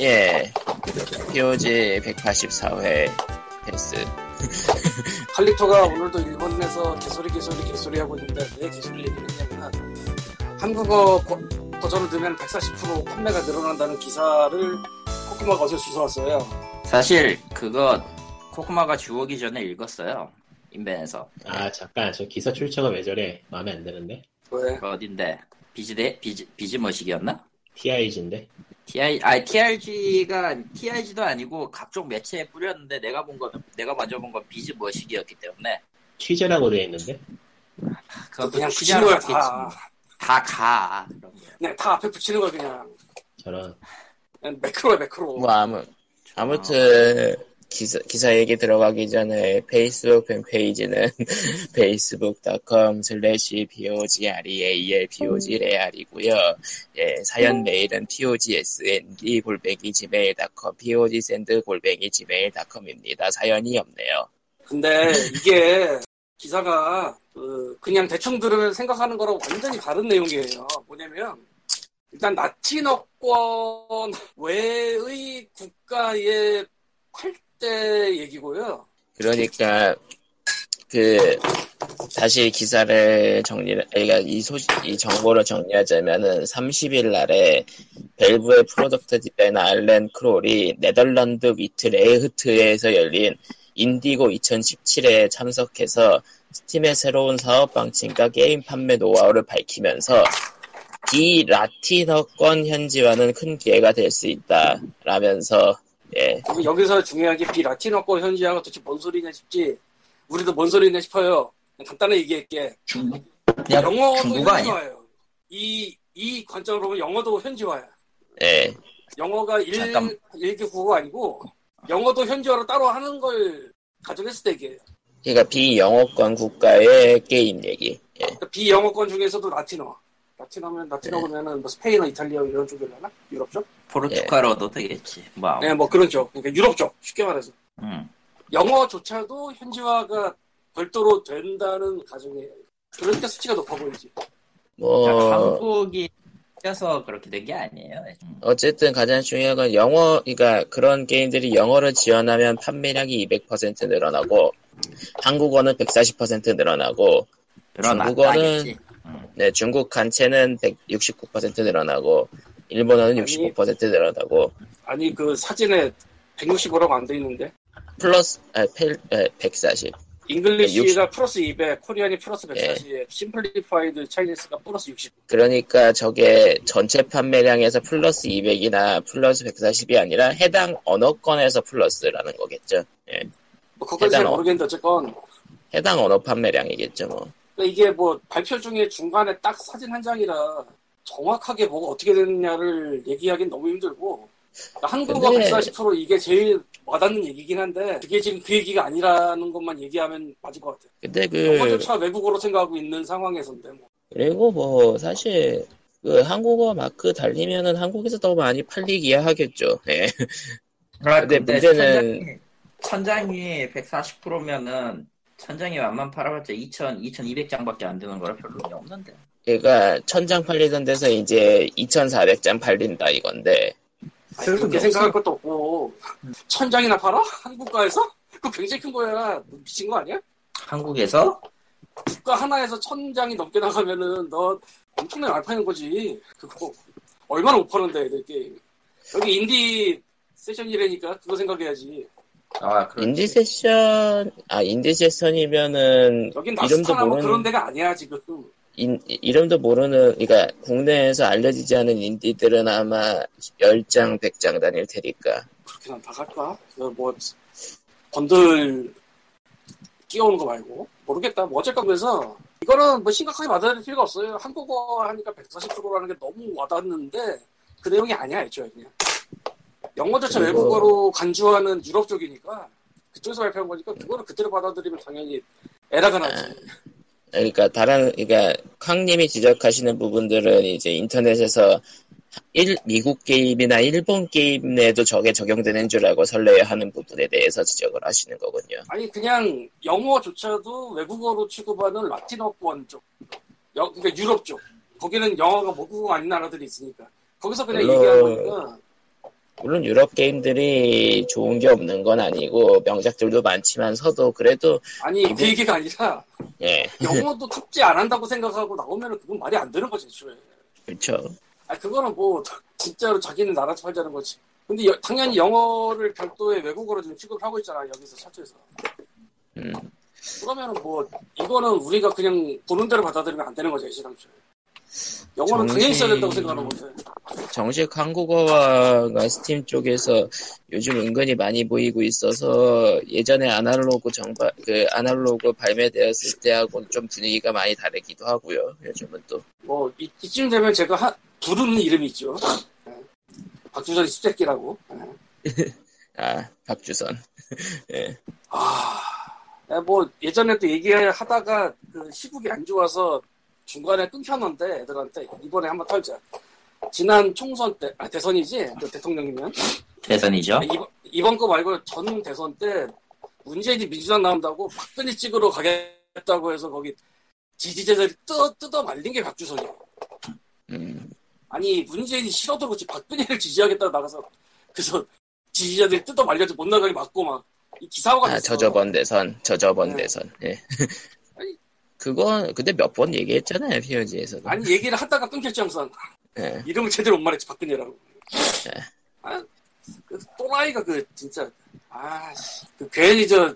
예. POG 184회 패스. 칼리토가 오늘도 일본에서 개소리 개소리 개소리 하고 있는데 왜 개소리 얘기를 했냐면 한국어 버- 버전을 넣으면 140% 판매가 늘어난다는 기사를 코코마가 어제 주워왔어요. 사실 그거 코코마가 주오기 전에 읽었어요. 인벤에서 아 잠깐 저 기사 출처가 왜 저래 마음에 안 드는데 왜? 그 어딘데 비즈대 비즈 비즈머식이었나? TIG인데 아 TRG가 TIG도 아니고 각종 매체에 뿌렸는데 내가 본 건 내가 먼저 본 건 비즈머식이었기 때문에 취재라고 돼 있는데 그것도 그냥 취재하러 갔겠지. 다. 다 가 그런 거. 그냥 다 앞에 붙이는 거야 그냥. 저런 그냥 매크로야 매크로. 뭐 아무 아무튼 기사 기사 얘기 들어가기 전에 페이스북 팬페이지는 facebook.com slash pogreal pogreal이고요. 예, 사연 메일은 pogsnd 골뱅이 gmail.com pogsend 골뱅이 gmail.com입니다. 사연이 없네요. 근데 이게 기사가 그 그냥 대충 들으면 생각하는 거랑 완전히 다른 내용이에요. 뭐냐면 일단 라틴어권 외의 국가의 8 대 얘기고요. 그러니까 그 다시 기사를 정리를 그러니까 이 소식 이 정보를 정리하자면은 30일 날에 Valve의 product 디자이너 알렌 크롤이 네덜란드 위트 레흐트에서 열린 인디고 2017에 참석해서 Steam의 새로운 사업 방침과 게임 판매 노하우를 밝히면서 비라틴어권 현지화는 큰 기회가 될 수 있다 라면서 예 여기서 중요한 게 비라틴어권 현지화가 도대체 뭔 소리냐 싶지. 우리도 뭔 소리냐 싶어요. 간단하게 얘기할게. 중국 그냥 영어도? 현지화예요. 이, 이 관점으로 보면 영어도 현지화야. 예. 영어가 일, 잠깐. 일개 국어가 아니고 영어도 현지화로 따로 하는 걸 가정했을 때 얘기예요. 그러니까 비영어권 국가의 게임 얘기. 예. 그러니까 비영어권 중에서도 라틴어. 라틴어면 라틴어 그러면은 뭐 스페인어, 이탈리아 이런 쪽이려나? 유럽 쪽? 포르투갈어도 되겠지. 뭐. 네, 뭐 그런 쪽. 그러니까 유럽 쪽. 쉽게 말해서. 음. 영어조차도 현지화가 별도로 된다는 가정이에요. 그러니까 수치가 높아 보이지. 뭐 한국이 껴서 그렇게 된 게 아니에요. 음. 어쨌든 가장 중요한 건 영어, 그러니까 그런 게임들이 영어를 지원하면 판매량이 200% 늘어나고 한국어는 140% 늘어나고 그런 중국어는-. 네, 중국 간체는 169% 늘어나고 일본어는 아니. 65% 늘어나고 아니 그 사진에 165라고 안 돼 있는데 플러스 아, 펠, 에, 140. English가 플러스 200, Korean이 플러스 예. 140, Simplified Chinese가 플러스 60. 그러니까 저게 전체 판매량에서 플러스 200이나 플러스 140이 아니라 해당 언어권에서 플러스라는 거겠죠. 예. 뭐 그건 잘 해당 어- 모르겠는데 어쨌건 해당 언어 판매량이겠죠, 뭐. 그러니까 이게 뭐 발표 중에 중간에 딱 사진 한 장이라 정확하게 뭐가 어떻게 됐냐를 얘기하기는 너무 힘들고 그러니까 한국어 근데- 140% 이게 제일 와닿는 얘기긴 한데 그게 지금 그 얘기가 아니라는 것만 얘기하면 맞을 것 같아요. 근데 그 영어조차 외국어로 생각하고 있는 상황에서인데 뭐. 그리고 뭐 사실 그 한국어 마크 달리면은 한국에서 더 많이 팔리기야 하겠죠. 예. 아, 근데 근데 문제는- 천장이, 천장이 140%면은 천장이 완만 팔아봤자 2,000, 2,200장밖에 안 되는 거라 별로 의미 없는데. 그러니까 천장 팔리던 데서 이제 2,400장 팔린다 이건데 쓸 그렇게 수도 생각할. 것도 없고 천장이나 팔아? 한국가에서? 그거 굉장히 큰 거야. 너 미친 거 아니야? 한국에서 국가 하나에서 천장이 넘게 나가면은 너 엄청나게 많이 파는 거지. 그거 얼마나 못 파는데 애들 게임. 여기 인디 세션이라니까 그거 생각해야지. 아. 인디 세션 아 인디 세션이면은 여긴 이름도 뭐 모르는 그런 데가 아니야 지금. 인- 이름도 모르는 그러니까 국내에서 알려지지 않은 인디들은 아마 10장 100장 다닐 테니까 그렇게 난 나갈까? 그뭐 번들 끼워오는 거 말고 모르겠다. 뭐 어쨌건 그래서 이거는 뭐 심각하게 받아들일 필요가 없어요. 한국어 하니까 140%라는 게 너무 와닿는데 그 내용이 아니야 애초에 그냥. 영어조차 그리고- 외국어로 간주하는 유럽 쪽이니까 그쪽에서 발표한 거니까 그거를 그대로 받아들이면 당연히 에러가 나지. 그러니까 다른 그러니까 캉님이 지적하시는 부분들은 이제 인터넷에서 일, 미국 게임이나 일본 게임 내에도 저게 적용되는 줄 알고 설레야 하는 부분에 대해서 지적을 하시는 거군요. 아니 그냥 영어조차도 외국어로 취급하는 라틴어권 쪽, 여- 그러니까 유럽 쪽. 거기는 영어가 모국어가 아닌 나라들이 있으니까 거기서 그냥 물론- 얘기한 거니까 물론 유럽 게임들이 좋은 게 없는 건 아니고 명작들도 많지만서도 그래도 아니 그 이게- 얘기가 아니라 예 영어도 탑재 안 한다고 생각하고 나오면 그건 말이 안 되는 거지 애초에. 그렇죠. 아 그거는 뭐 진짜로 자기는 나라에서 팔자는 거지. 근데 여- 당연히 영어를 별도의 외국어로 좀 취급하고 있잖아 여기서 차트에서. 음. 그러면은 뭐 이거는 우리가 그냥 보는 대로 받아들이면 안 되는 거지 애시당초에. 영어는 정신- 당연히 써야 된다고 생각하는 거지. 정식 한국어화가 스팀 쪽에서 요즘 은근히 많이 보이고 있어서 예전에 아날로그 정발 그 아날로그 발매되었을 때하고 좀 분위기가 많이 다르기도 하고요. 요즘은 또 뭐 이, 이쯤 되면 제가 하, 부르는 이름이 있죠. 예. 박주선 수제끼라고. 예. 아 박주선 아, 야, 뭐 예전에도 얘기하다가 그 시국이 안 좋아서 중간에 끊겼는데 애들한테 이번에 한번 털자. 지난 총선 때, 아 대선이지, 그 대통령이면 대선이죠. 이번 이번 거 말고 전 대선 때 문재인이 민주당 나온다고 박근혜 찍으러 가겠다고 해서 거기 지지자들이 뜯어 뜯어 말린 게 박주선이야. 음, 아니 문재인이 싫어도 그렇지 박근혜를 지지하겠다고 나가서 그래서 지지자들이 뜯어 말려서 못 나가게 막고 막이 기사화가 아 됐어. 저저번 대선 저 저번 네. 대선 예. 그건 근데 몇 번 얘기했잖아요 피어지에서도 아니 얘기를 하다가 끊겼지 항상. 예. 이름을 제대로 못 말했지 박근혜라고. 네. 아, 그 또라이가 그 진짜 아, 씨, 그 괜히 저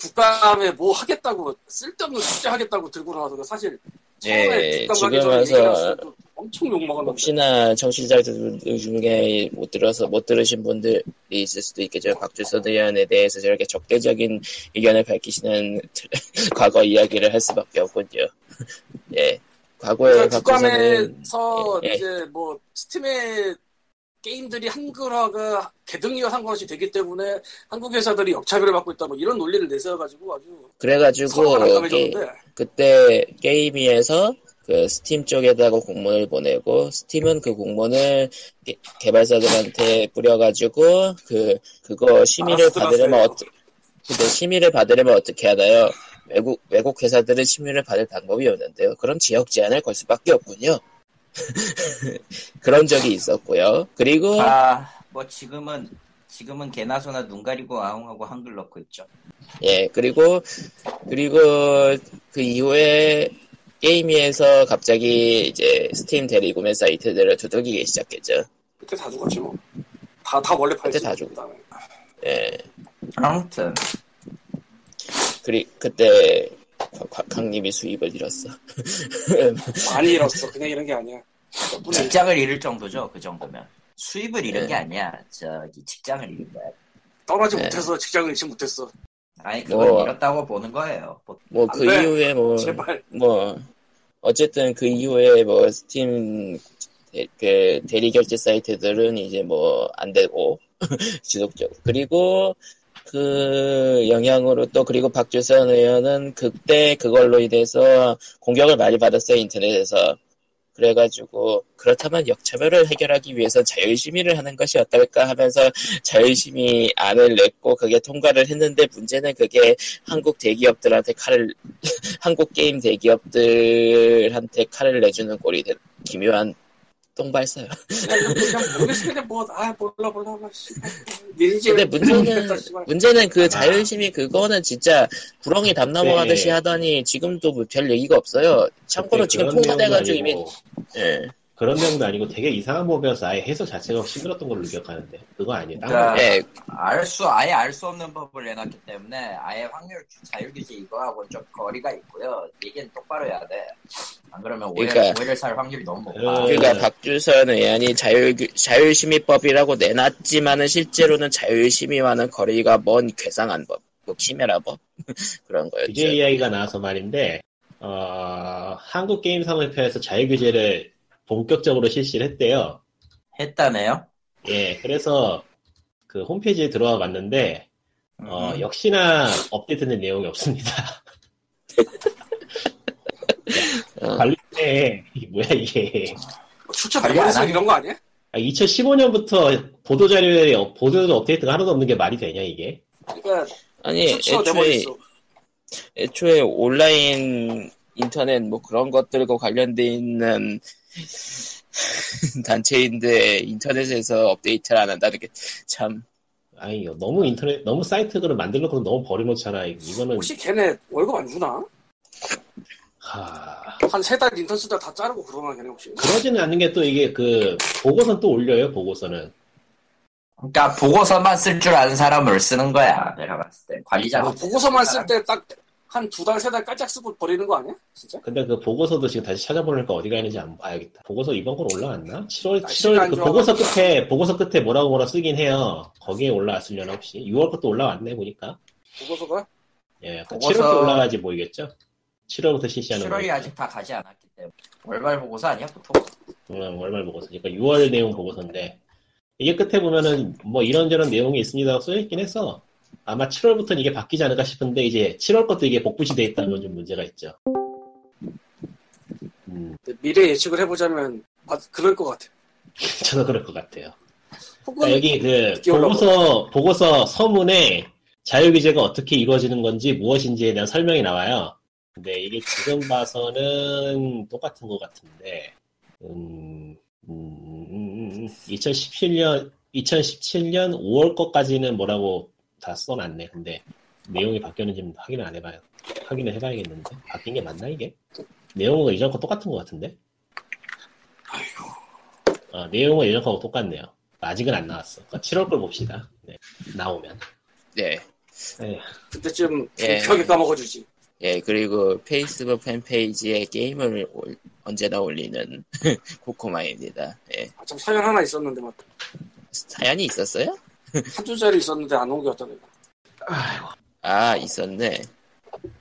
국감에 뭐 하겠다고 쓸데없는 숙제 하겠다고 들고 나와서 사실 처음에 예, 국감 가기 전에 얘기 와서 나왔을 때 엄청 욕 먹었는데. 혹시나 청취자들 중에 못 들어서 못 들으신 분들이 있을 수도 있겠죠. 박주선 의원에 대해서 저렇게 적대적인 의견을 밝히시는 과거 이야기를 할 수밖에 없군요. 예. 과거에 그러니까 국감에서 예, 예. 이제 뭐 스팀의 게임들이 한글화가 개등이와 상관없이 되기 때문에 한국 회사들이 역차별을 받고 있다 뭐 이런 논리를 내세워가지고 아주 그래가지고 게, 그때 게임위에서 그 스팀 쪽에다가 공문을 보내고 스팀은 그 공문을 개- 개발사들한테 뿌려가지고 그 그거 심의를 받으려면. 어떻게 근데 심의를 받으려면 어떻게 하나요? 외국 외국 회사들은 심의를 받을 방법이 없는데요. 그럼 지역 제한을 걸 수밖에 없군요. 그런 적이 있었고요. 그리고 아, 뭐 지금은 지금은 개나 소나 눈 가리고 아웅하고 한글 넣고 있죠. 예, 그리고, 그리고 그 이후에 게임위에서 갑자기 이제 스팀 대리 구매 사이트들을 두들기기 시작했죠. 그때 다 죽었지 뭐. 다, 다 원래 팔지. 그때 다 죽-. 예, 아무튼 그리, 그때 강님이 수입을 잃었어. 많이 잃었어. 그냥 이런 게 아니야. 직장을 잃을 정도죠. 그 정도면 수입을 잃은 네. 게 아니야. 저기 직장을 잃은 거야. 떠나지 네. 못해서 직장을 잃지 못했어. 아니 그걸 뭐. 잃었다고 보는 거예요. 뭐, 뭐 그. 이후에 뭐, 제발. 뭐, 어쨌든 그 이후에 뭐 스팀 대, 그 대리 결제 사이트들은 이제 뭐 안 되고 지속적으로. 그리고 그 영향으로 또 그리고 박주선 의원은 그때 그걸로 인해서 공격을 많이 받았어요 인터넷에서 그래가지고 그렇다면 역차별을 해결하기 위해서 자율심의를 하는 것이 어떨까 하면서 자율심의 안을 냈고 그게 통과를 했는데 문제는 그게 한국 대기업들한테 칼을 한국 게임 대기업들한테 칼을 내주는 꼴이 된 기묘한 똥발사요. 모르겠어. 그냥 뭐, 아, 몰라, 몰라, 몰라. 근데 문제는. 문제는 그 자율심의 그거는 진짜 구렁이 담 넘어가듯이 네. 하더니 지금도 뭐 별 얘기가 없어요. 참고로 지금 통과돼가지고 이미 예. 그런 내용도 아니고 되게 이상한 법이어서 아예 해석 자체가 힘들었던 걸로 기억하는데 그거 아니에요. 딴 그러니까 거. 예, 알수 아예 알 수 없는 법을 내놨기 때문에 아예 확률 자율규제 이거하고 좀 거리가 있고요. 얘기는 똑바로 해야 돼. 안 그러면 오해, 그러니까- 오해를 살 확률이 너무 높아. 음. 그러니까 박주선 의원이 자율 자율심의법이라고 내놨지만은 실제로는 자율심의와는 거리가 먼 괴상한 법, 뭐 키메라 법 그런 거였죠. 규제 이야기가 나와서 말인데 어, 한국 게임 산업협회에서 자유 규제를 본격적으로 실시를 했대요. 했다네요. 예, 그래서 그 홈페이지에 들어와 봤는데 어, 음. 역시나 업데이트된 내용이 없습니다. 어. 관리에 이게 뭐야 이게? 뭐 출처 하는 이런 거 아니야? 2015년부터 보도 자료에 보도 업데이트가 하나도 없는 게 말이 되냐 이게? 그러니까 아니 애초에 내버렸어. 애초에 온라인 인터넷 뭐 그런 것들과 관련돼 있는 단체인데 인터넷에서 업데이트를 안 한다는 게 참 아니 너무 인터넷 너무 사이트를 만들어놓고 너무 버려놓잖아. 이거는 혹시 걔네 월급 안 주나? 하... 한세 달 인턴 쓰다 다 자르고 그러나 걔네 혹시? 그러지는 않는 게 또 이게 그 보고선 또 올려요. 보고서는 그러니까 보고서만 쓸 줄 아는 사람을 쓰는 거야. 내가 봤을 때 관리자가 아, 보고서만 쓸 때 딱 한 두 달, 세 달 깔짝 쓰고 버리는 거 아니야? 진짜? 근데 그 보고서도 지금 다시 찾아보니까 어디가 있는지 안 봐야겠다. 보고서 이번 건 올라왔나? 7월 아, 7월 시간 그좀 보고서 끝에 보고서 끝에 뭐라고 뭐라 쓰긴 해요. 거기에 올라왔으려나 혹시 6월 것도 올라왔네 보니까. 보고서가? 예, 그 보고서- 7월도 올라가지 보이겠죠? 7월부터 실시하는 7월이 거니까. 아직 다 가지 않았기 때문에 월말 보고서 아니야 보통? 음, 월말 보고서. 그러니까 6월 내용 보고서인데 이게 끝에 보면은 뭐 이런저런 내용이 있습니다 써있긴 해서 아마 7월부터는 이게 바뀌지 않을까 싶은데 이제 7월 것도 이게 복붙이 돼 있다는 건 좀 문제가 있죠. 음, 미래 예측을 해보자면 아, 그럴 것 같아. 저도 그럴 것 같아요. 혹은 그러니까 여기 그. 보고서 보고서 서문에 자유 규제가 어떻게 이루어지는 건지 무엇인지에 대한 설명이 나와요. 근데 이게 지금 봐서는 똑같은 것 같은데, 음, 음, 2017년 2017년 5월 것까지는 뭐라고 다 써놨네. 근데 내용이 바뀌었는지 확인을 안 해봐요. 확인을 해봐야겠는데 바뀐 게 맞나 이게? 내용은 이전 거 똑같은 것 같은데? 아이고. 어, 내용은 예전 거하고 똑같네요. 아직은 안 나왔어. 그러니까 7월 걸 봅시다. 네, 나오면. 네. 네, 그때쯤 예. 벽에 까먹어주지. 예, 그리고 페이스북 팬페이지에 게임을 올- 언제나 올리는 코코마입니다. 예. 아, 참 사연 하나 있었는데 막 사연이 있었어요? 한두 자리 있었는데 안 옮겼다 내가. 아, 있었네.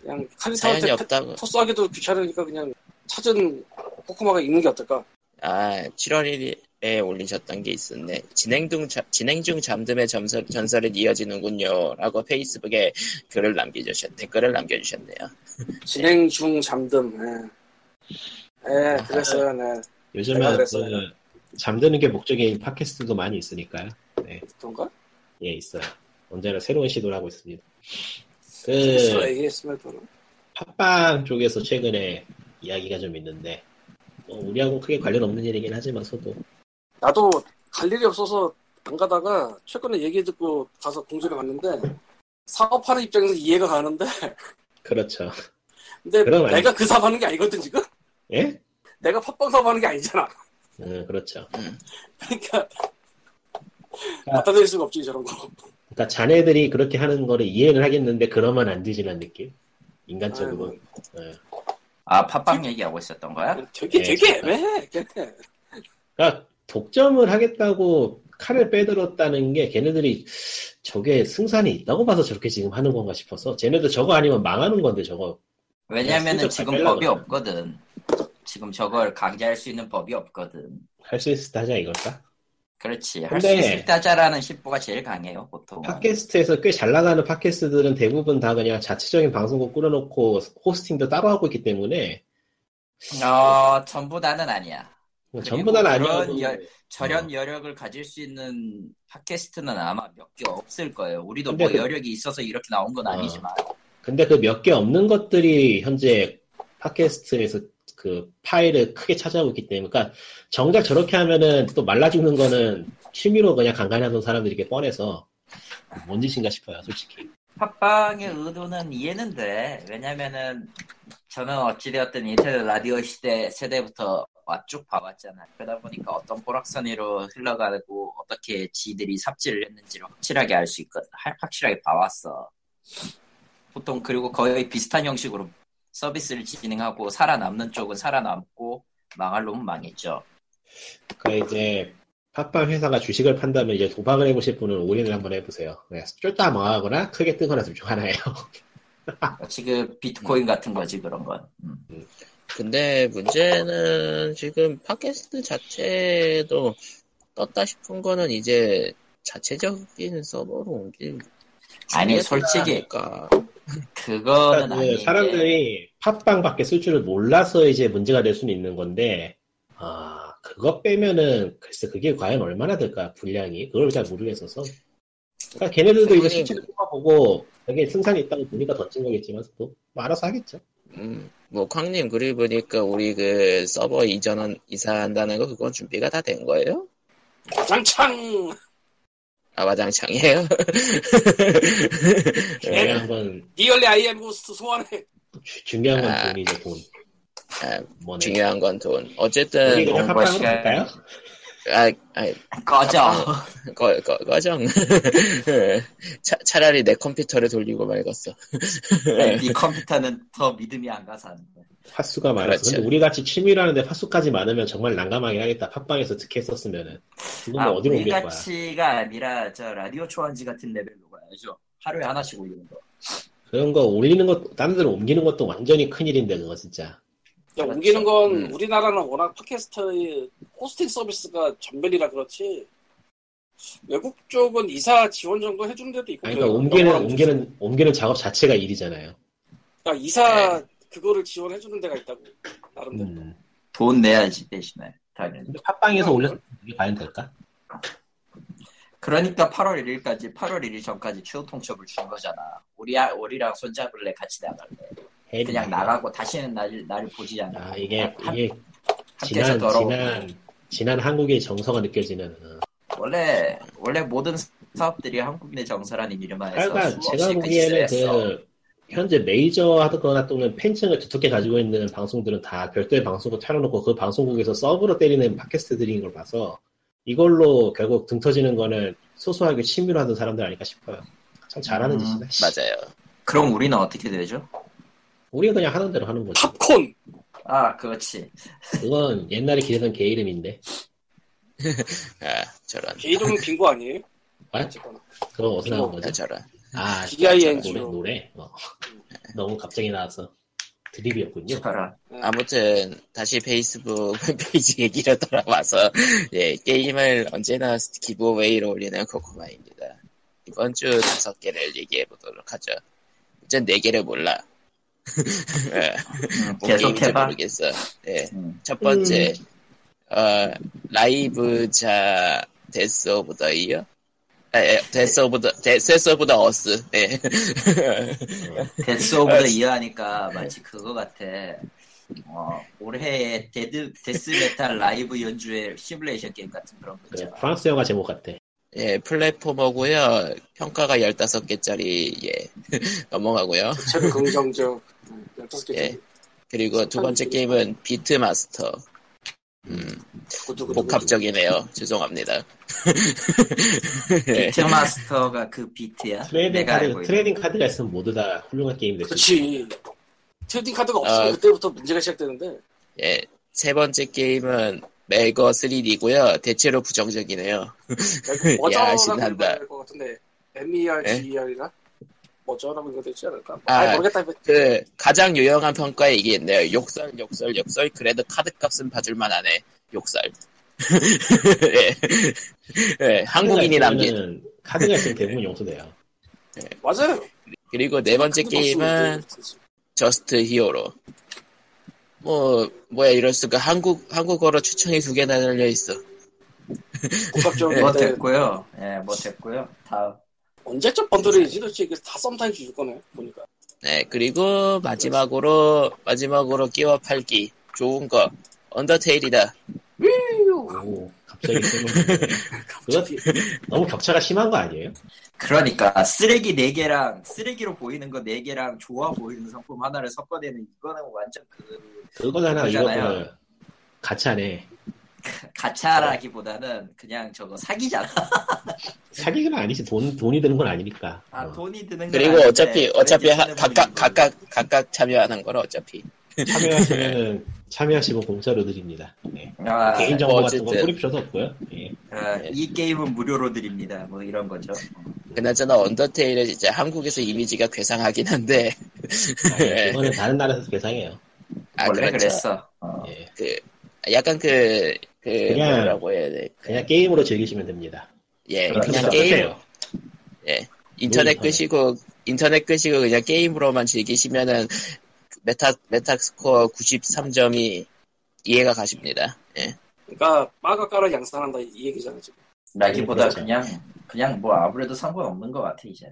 그냥 없다고. 토스하기도 귀찮으니까 그냥 찾은 코코마가 있는 게 어떨까? 아, 7월 1일에 올리셨던 게 있었네. 진행 중, 자- 진행 중 잠듦의 전설, 전설은 이어지는군요. 라고 페이스북에 글을 남겨주셨, 댓글을 남겨주셨네요. 진행 중 잠듦. 예. 예, 그랬어요. 네. 그랬어요. 그 잠드는 게 목적인 팟캐스트도 많이 있으니까요. 네, 그런가? 예, 있어요. 언제나 새로운 시도를 하고 있습니다. 그 팟빵 쪽에서 최근에 이야기가 좀 있는데 뭐 우리하고 크게 관련 없는 일이긴 하지만서도 나도 갈 일이 없어서 안 가다가 최근에 얘기 듣고 가서 공지를 갔는데 사업하는 입장에서 이해가 가는데 그렇죠. 근데 그럼 아니- 내가 그 사업하는 게 아니거든 지금 예? 내가 팟빵 사업하는 게 아니잖아 음, 그렇죠. 그러니까 받아들일 수가 없지 저런 거 그러니까 자네들이 그렇게 하는 거를 이해는 하겠는데 그러면 안 되지라는 느낌. 인간적으로. 예. 아 팟빵 얘기하고 있었던 거야? 되게 네, 되게. 애매해 그러니까 독점을 하겠다고 칼을 빼들었다는 게 걔네들이 저게 승산이 있다고 봐서 저렇게 지금 하는 건가 싶어서 쟤네도 저거 아니면 망하는 건데 저거 왜냐면은 지금 잘 법이 없거든. 지금 저걸 강제할 수 있는 법이 없거든. 할 수 있을 때 하자 이걸까? 그렇지. 할 수 있을 때 하자라는 심보가 제일 강해요, 보통. 팟캐스트에서 꽤 잘 나가는 팟캐스트들은 대부분 다 그냥 자체적인 방송국 꾸려놓고 호스팅도 따로 하고 있기 때문에 어, 전부 다는 아니야. 전부 다는 열- 저런 어. 여력을 가질 수 있는 팟캐스트는 아마 몇 개 없을 거예요. 우리도 뭐 그- 여력이 있어서 이렇게 나온 건 어. 아니지만. 근데 그 몇 개 없는 것들이 현재 팟캐스트에서 그 파일을 크게 차지하고 있기 때문에 그러니까 정작 저렇게 하면은 또 말라 죽는 거는 취미로 그냥 간간히 하던 사람들이 게 뻔해서 뭔 짓인가 싶어요 솔직히 팟빵의 의도는 이해는 돼. 왜냐면은 저는 어찌되었든 인터넷 라디오 시대 세대부터 쭉 봐왔잖아. 그러다 보니까 어떤 포락선이로 흘러가고 어떻게 지들이 삽질을 했는지를 확실하게 알 수 있거든. 할- 확실하게 봐왔어. 보통 그리고 거의 비슷한 형식으로 서비스를 진행하고 살아남는 쪽은 살아남고 망할 놈은 망했죠. 그러니까 이제 팟빵 회사가 주식을 판다면 이제 도박을 해보실 분은 올인을 한번 해보세요 네, 쫄딱 망하거나 크게 뜨거나 둘중 하나예요 지금 비트코인 같은 거지 그런 건. 음. 근데 문제는 지금 팟캐스트 자체도 떴다 싶은 거는 이제 자체적인 서버로 옮길 아니, 솔직히 않을까. 그거는 그러니까 그 아니에요. 사람들이 팟빵 밖에 쓸 줄을 몰라서 이제 문제가 될 수는 있는 건데 아 그거 빼면은 글쎄 그게 과연 얼마나 될까 분량이? 그걸 잘 모르겠어서. 그러니까 걔네들도 이제 실제로 뽑아보고 여기에 승산이 있다고 보니까 던진 거겠지만 또 뭐 알아서 하겠죠. 음, 뭐 쾅님 그리 보니까 우리 그 서버 이전 이사한다는 거 그건 준비가 다 된 거예요? 장창 아 와장창이에요? 중요한 건 리얼리 아이엠 고스트 소환해 주- 중요한 건 아. 돈이죠 돈. 아, 뭐네. 중요한 건 돈. 우리 어쨌든 그냥 돈 팟빵으로 버시게. 갈까요? 아, 아 꺼져. 거, 거, 거정. 차, 차라리 내 컴퓨터를 돌리고 말겠어. 네 컴퓨터는 더 믿음이 안 가서 하는 거야. 파수가 많아서. 그렇죠. 근데 우리 같이 취미로 하는데 파수까지 많으면 정말 난감하긴 하겠다. 팟빵에서 특히 했었으면은. 그건 아, 뭐 어디로 우리 옮길 거야. 가치가 아니라 저 라디오 초원지 같은 레벨로 가야죠. 하루에 하나씩 올리는 거. 그런 거 올리는 것, 다른 데로 옮기는 것도 완전히 큰 일인데, 그거 진짜. 야, 그렇죠. 옮기는 건 음. 우리나라는 워낙 팟캐스트의 호스팅 서비스가 전멸이라 그렇지 외국 쪽은 이사 지원 정도 해주는 데도 있고 아니, 그러니까. 옮기는, 옮기는, 옮기는 작업 자체가 일이잖아요. 그러니까 이사 네. 그거를 지원해 주는 데가 있다고 나름대로 음. 돈 내야지 대신에 당연히. 근데 팟빵에서 올렸으면 그게 과연 될까? 그러니까 8월 1일까지 8월 1일 전까지 추후 통첩을 준 거잖아. 우리 아- 우리랑 손잡을래 같이 나갈래. 해리. 그냥 나가고 다시는 날 나를 보지 않아. 아, 이게, 한- 이게, 지난, 더러워. 지난, 지난 한국의 정서가 느껴지는, 어. 원래 원래 모든 사업들이 한국인의 정서라는 이름하에서 그러니까 수없이 제가 그 보기에는 했어. 그 현재 메이저 하거나 또는 팬층을 두텁게 가지고 있는 방송들은 다 별도의 방송국 차려놓고 그 방송국에서 서브로 때리는 팟캐스트들인 걸 봐서 이걸로 결국 등 터지는 거는 소소하게 취미로 하던 사람들 아닐까 싶어요. 참 잘하는 음, 짓이다. 씨. 맞아요. 그럼 우리는 어떻게 되죠? 우리가 그냥 하는 대로 하는 거지. 팝콘 아 그렇지. 그건 옛날에 기대던 개 이름인데 아, 저런. 개 이름은 빙고 아니에요? 아? 그건 어디서 나온 아, 거지? 저런. 아 DING. 노래 노래 어. 너무 갑자기 나와서 드립이었군요. 봐라. 아무튼 다시 페이스북 페이지 얘기로 돌아와서 예 게임을 언제나 기브웨이로 올리는 코코마입니다. 이번 주 다섯 개를 얘기해 보도록 하죠. 이제 네 개를 몰라. 예, 음, 뭔 계속 게임인지 해봐. 모르겠어. 예, 음. 첫 번째 어, 라이브자 Death of the Year. 아, 예, Death of the Death of the 어스. 예. Death of the Year 하니까 마치 그거 같아. 어, 올해의 dead, death 메탈 라이브 연주의 시뮬레이션 게임 같은 그런 거 그래, 있잖아. 프랑스 영화 제목 같아. 예, platformer고요. 평가가 15개짜리 예. 넘어가고요. 최고 긍정적 음, 15개 예. 그리고 두 번째 게임은 Beat Master. 음, 복합적이네요. 죄송합니다. 예. Beat Master가 그 비트야? trading 카드. 트레이딩 카드가 있으면 모두 다 훌륭한 게임이 수 있어. 그렇지 trading 카드가 없으면 아. 그때부터 문제가 시작되는데 예. 세 번째 게임은 Merger 3D고요. 대체로 부정적이네요. Merger라고 신난다. 읽어야 것 같은데 MER, 예? GER이나 Merger라고 읽어야 되지 않을까? 아, 아, 모르겠다. 그 가장 유용한 평가에 이게 있네요. 욕설, 욕설, 욕설. 그래도 카드 값은 봐줄만 하네. 욕설. 예. 예, 한국인이 남긴. 카드가 있으면 대부분 용서돼요. 맞아요. 그리고 네 번째 게임은. Just Hero. 뭐, 뭐야, 이럴 수가. 한국, 한국어로 추천이 두 개나 달려 있어. 복합적인 뭐 됐고요. 예, 뭐 됐고요. 다음. 언제적 번들이지 도대체 이게 다 썸타임 줄 거네 보니까. 네, 그리고 마지막으로, 마지막으로 끼워 팔기. 좋은 거. 언더테일이다. 오, 갑자기. 갑자기 너무 격차가 심한 거 아니에요? 그러니까 쓰레기 4개랑 쓰레기로 보이는 거 4개랑 좋아 보이는 상품 하나를 섞어내는 이거는 완전 그 그거잖아, 그거잖아요. 이거 가차네. 가차라기보다는 그냥 저거 사기잖아. 사기는 아니지, 돈, 돈이 드는 건 아니니까. 아, 어. 돈이 드는 거 그리고 어차피, 어차피 하- 각각, 각각, 각각 참여하는 거라 어차피. 참여하시면은, 참여하시면 공짜로 드립니다. 네. 아, 개인 정보 뭐 같은 건 어쨌든. 뿌릴 필요도 없고요. 예. 아, 이 게임은 무료로 드립니다. 뭐 이런 거죠. 그나저나 언더테일은 진짜 한국에서 이미지가 괴상하긴 한데, 아니, 그거는 다른 나라에서 배상해요. 아, 원래 그렇죠. 그랬어. 어. 예. 그, 약간 그, 그, 그냥- 뭐라고 해야 돼. 그냥 게임으로 즐기시면 됩니다. 예. 그냥 게임, 끄세요. 인터넷 인터넷. 끄시고, 인터넷 끄시고 그냥 게임으로만 즐기시면은, Meta, Metascore 93점이 이해가 가십니다. 예. 그러니까 빠가 까를 양산한다 이 얘기잖아 지금. 라기보다 그렇죠. 그냥 그냥 뭐 아무래도 상관없는 것 같아 이제.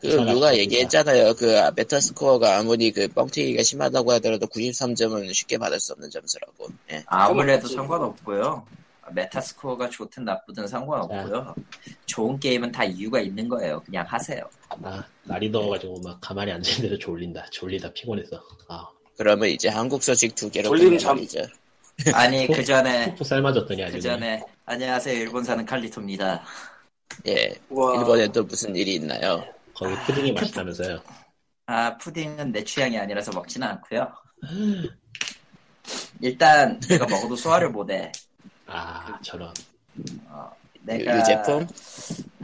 그 누가 얘기했잖아요. 그 메타스코어가 아무리 그 뻥튀기가 심하다고 하더라도 93점은 쉽게 받을 수 없는 점수라고. 예. 아무래도 상관없고요. 메타스코어가 좋든 나쁘든 상관없고요. 좋은 게임은 다 이유가 있는 거예요. 그냥 하세요. 아, 날이 더워가지고 막 가만히 앉아있는데도 졸린다. 졸리다 피곤해서. 아, 그러면 이제 한국 소식 두 개로 졸리는 잠. 아니 그 전에 삶아졌더니 그 전에 안녕하세요 일본 사는 칼리토입니다. 예. 와. 일본에 또 무슨 일이 있나요? 거기 푸딩이 맛있다면서요. 아 푸딩은 내 취향이 아니라서 먹지는 않고요. 일단 내가 먹어도 소화를 못해. 아, 저런. 어, 유, 내가 유제품?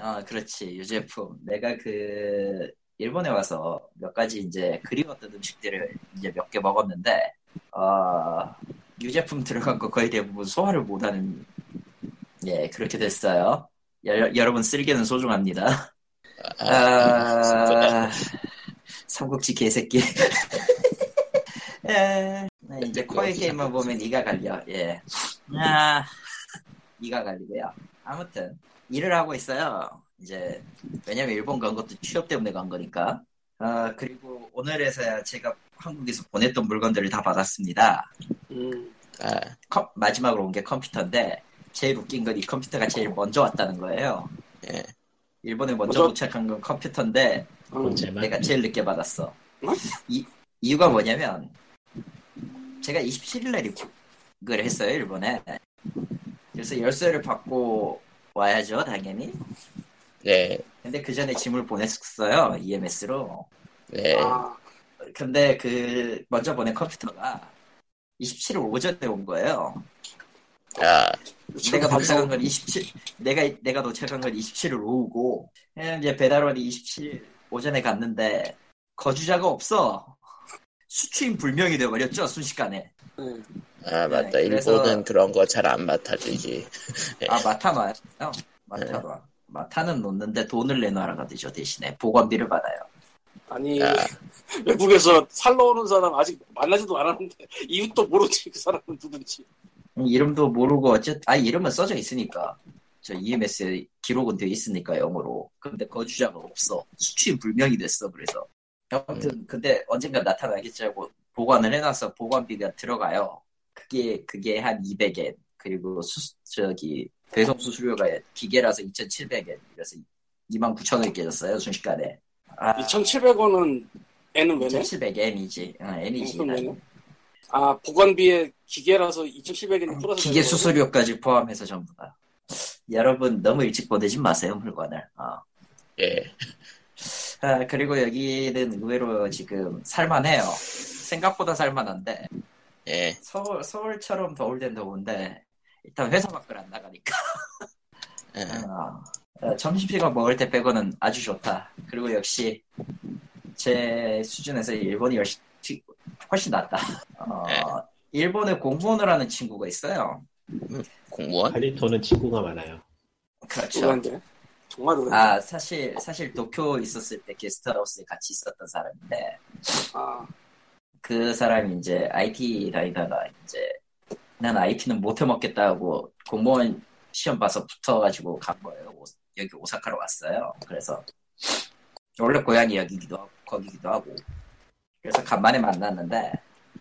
어 그렇지 유제품. 내가 그 일본에 와서 몇 가지 이제 그리웠던 음식들을 이제 몇 개 먹었는데 어 유제품 들어간 거 거의 대부분 소화를 못하는 예 그렇게 됐어요. 여, 여러분 쓸개는 소중합니다. 아, 삼국지 개새끼. 예, 네, 이제 코에 게임만 보면 이가 갈려. 예. 아, 이가 갈리고요. 아무튼 일을 하고 있어요. 이제 왜냐면 일본 간 것도 취업 때문에 간 거니까. 아 그리고 오늘에서야 제가 한국에서 보냈던 물건들을 다 받았습니다. 음, 아, 컴- 마지막으로 온 게 컴퓨터인데 제일 웃긴 건 이 컴퓨터가 제일 먼저 왔다는 거예요. 예. 일본에 먼저 먼저? 도착한 건 컴퓨터인데 음. 본체만. 내가 제일 늦게 받았어. 어? 이, 이유가 뭐냐면, 제가 27일 날 입국을 했어요, 일본에. 그래서 열쇠를 받고 와야죠, 당연히. 네, 근데 그 전에 짐을 보냈었어요, EMS로. 네. 아, 근데 그, 먼저 보낸 컴퓨터가 27일 오전에 온 거예요. 아, 내가 도착한 건 27, 내가, 내가 도착한 건 27일 오후고, 예, 이제 배달원이 27일 오전에 갔는데, 거주자가 없어. 수취인 불명이 돼버렸죠, 순식간에. 네. 아 맞다. 네, 그래서- 일본은 그런 거 잘 안 맡아주지. 아, 마타 놔요? 마타 놔. 마타는 놓는데 돈을 내놔라가 되죠, 대신에. 보관비를 받아요. 아니 아, 외국에서 살러 오는 사람 아직 만나지도 않았는데 이웃도 모르지 그 사람은 누군지. 음, 이름도 모르고, 어쨌든, 아, 이름은 써져 있으니까. 저 EMS에 기록은 되어 있으니까, 영어로. 근데 거주자가 없어. 수취인 불명이 됐어, 그래서. 아무튼, 근데 언젠가 나타나겠지 하고 보관을 해놔서 보관비가 들어가요. 그게, 그게 한 200엔. 그리고 수, 저기, 배송 수수료가 기계라서 2,700엔. 그래서 29,000원이 깨졌어요, 순식간에. 아, 2,700원은 N은 왜네? 2,700엔이지. 어, N이지. 아 보관비에 기계라서 2,700원이 플러스. 기계 수수료까지 포함해서 전부 다. 여러분 너무 일찍 보내지 마세요 물건을. 어. 예. 아, 그리고 여기는 의외로 지금 살만해요. 생각보다 살만한데 예. 서울 서울처럼 더울 땐 더운데 일단 회사 밖을 안 나가니까 예. 어, 어, 점심시간 먹을 때 빼고는 아주 좋다. 그리고 역시 제 수준에서 일본이 훨씬, 훨씬 낫다. 어, 네. 일본에 공무원을 하는 친구가 있어요. 공무원? 칼리토는 친구가 많아요. 그렇죠. 의외인데 정말 의외. 아 사실 사실 도쿄 있었을 때 게스트하우스에 같이 있었던 사람인데 아, 그 사람이 이제 IT 다니다가 이제 난 IT는 못 해먹겠다 하고 공무원 시험 봐서 붙어가지고 간 거예요. 오- 여기 오사카로 왔어요. 그래서 원래 고향이 여기기도 하고 거기기도 하고 그래서 간만에 만났는데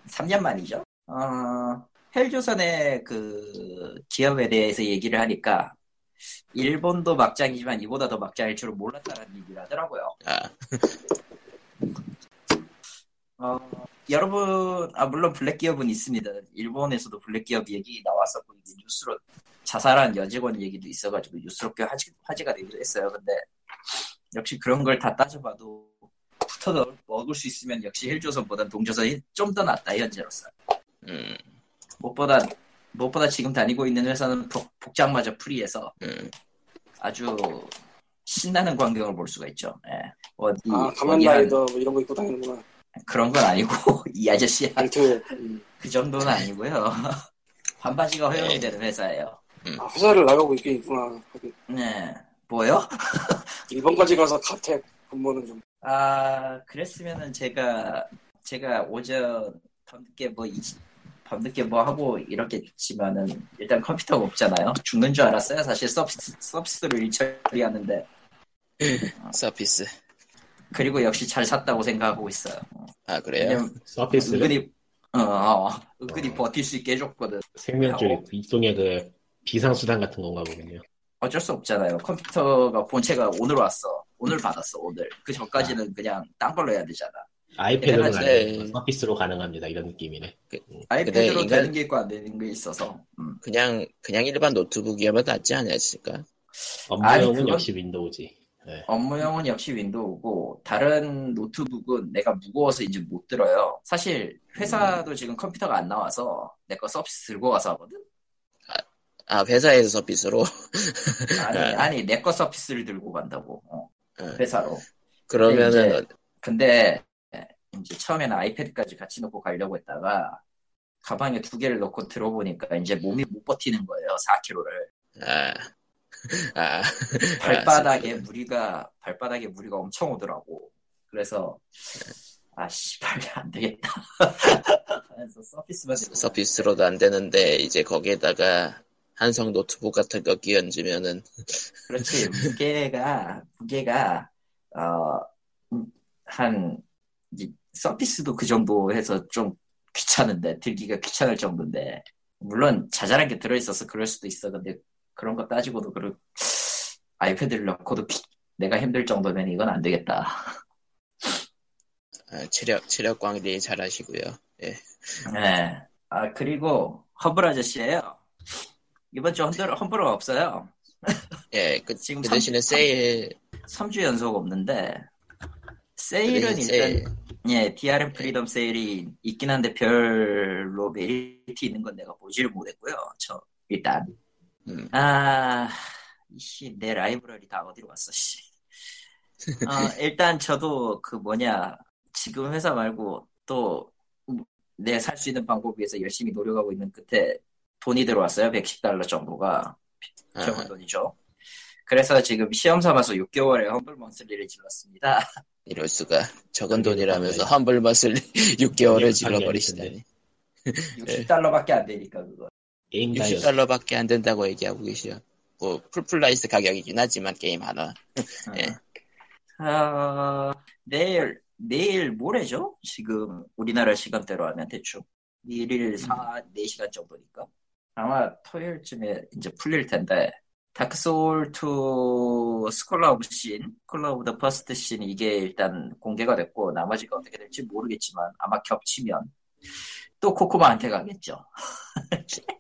3년 만이죠. 어, 헬조선의 그 기업에 대해서 얘기를 하니까 일본도 막장이지만 이보다 더 막장일 줄은 몰랐다는 얘기를 하더라고요. 아, 어, 여러분, 아, 물론 블랙 기업은 있습니다. 일본에서도 블랙 기업 얘기 나왔었고, 이게 뉴스로 자살한 여직원 얘기도 있어가지고, 뉴스로 꽤 화제, 화제가 되기도 했어요. 근데, 역시 그런 걸 다 따져봐도, 넣- 먹을 수 있으면 역시 헬조선보단 동조선이 좀 더 낫다, 현재로서. 음, 무엇보다, 무엇보다 지금 다니고 있는 회사는 복, 복장마저 프리해서 음. 아주 신나는 광경을 볼 수가 있죠. 예. 어디, 아 가면라이더 뭐 이런 거 입고 다니는구나. 그런 건 아니고, 이 아저씨야. 음. 그 정도는 아니고요. 반바지가 허용이 되는 회사예요. 아 회사를 나가고 있긴 있구나. 네. 뭐요? 일본까지 가서 가택 근무는 좀. 아, 그랬으면은 제가, 제가 오전 밤늦게 뭐, 이, 밤늦게 뭐 하고 이렇겠지만은, 일단 컴퓨터가 없잖아요. 죽는 줄 알았어요. 사실 서비스, 서비스로 일 처리하는데. 서피스. 그리고 역시 잘 샀다고 생각하고 있어요. 아 그래요? 서피스를 은근히 어, 어, 은근히 버틸 수 있게 해줬거든. 생명줄 어. 일종의 그 비상수단 같은 건가 보군요. 어쩔 수 없잖아요. 컴퓨터가 본체가 오늘 왔어. 오늘 받았어. 오늘. 그 전까지는 그냥 딴 걸로 해야 되잖아. 아이패드로 가능, 서피스로 가능합니다. 이런 느낌이네. 아이패드로 인간- 되는 게 있고 안 되는 게 있어서. 음. 그냥 그냥 일반 노트북이면 낫지 않았을까? 업무용은 그건- 역시 윈도우지. 네. 업무용은 역시 윈도우고 다른 노트북은 내가 무거워서 이제 못 들어요. 사실 회사도 지금 컴퓨터가 안 나와서 내 거 서비스 들고 와서 하거든. 아 회사에서 서비스로 아니 아니 내 거 서비스를 들고 간다고 어, 어, 회사로. 그러면은 근데 이제 처음에는 아이패드까지 같이 놓고 가려고 했다가 가방에 두 개를 넣고 들어보니까 이제 몸이 못 버티는 거예요. 4kg를. 아, 아 발바닥에 무리가 발바닥에 무리가 엄청 오더라고. 그래서 아 씨발 안 되겠다. 그래서 서피스만 들고 서비스로도 안 되는데 이제 거기에다가 한성 노트북 같은 거 끼얹으면은 그렇지 무게가 무게가 어한 서피스도 그 정도 해서 좀 귀찮은데 들기가 귀찮을 정도인데 물론 자잘한 게 들어있어서 그럴 수도 있어 근데 그런 거 따지고도 그런 아이패드를 넣고도 기- 내가 힘들 정도면 이건 안 되겠다 아, 체력 체력 관리 잘하시고요. 예. 네. 아 그리고 험블 아저씨예요 이번 주 험블 험블은 없어요 예, 그, 지금 그 삼- 대신에 세일 3 주 연속 없는데 그 세일은 일단 세일 예, DRM freedom 세일이 있긴 한데 별로 메리트 있는 건 내가 보지를 못했고요. 저 일단 음, 아, 이씨 내 라이브러리 다 어디로 갔어? 씨. 어, 일단 저도 그 뭐냐 지금 회사 말고 또 내 살 수 있는 방법 위해서 열심히 노력하고 있는 끝에 돈이 들어왔어요. 110달러 정도가 아, 적은 돈이죠. 그래서 지금 시험 삼아서 6개월에 Humble Monthly를 질렀습니다. 이럴 수가 적은 돈이라면서 그거네. 험블벗을 6개월을 그게 질러버리시다니 60달러밖에 안 되니까 그거. 게임 다이어 60달러밖에 안 된다고 얘기하고 계시요. 뭐 풀플라이스 가격이긴 하지만 게임 하나. 예. 아, 내일, 내일 모레죠? 지금 우리나라 시간대로 하면 대충. 일일 4, 4시간 정도니까. 아마 토요일쯤에 이제 풀릴 텐데. Dark Souls 2 Scholar of Sin, Scholar of the First Sin 이게 일단 공개가 됐고 나머지가 어떻게 될지 모르겠지만 아마 겹치면 또 코코마한테 가겠죠.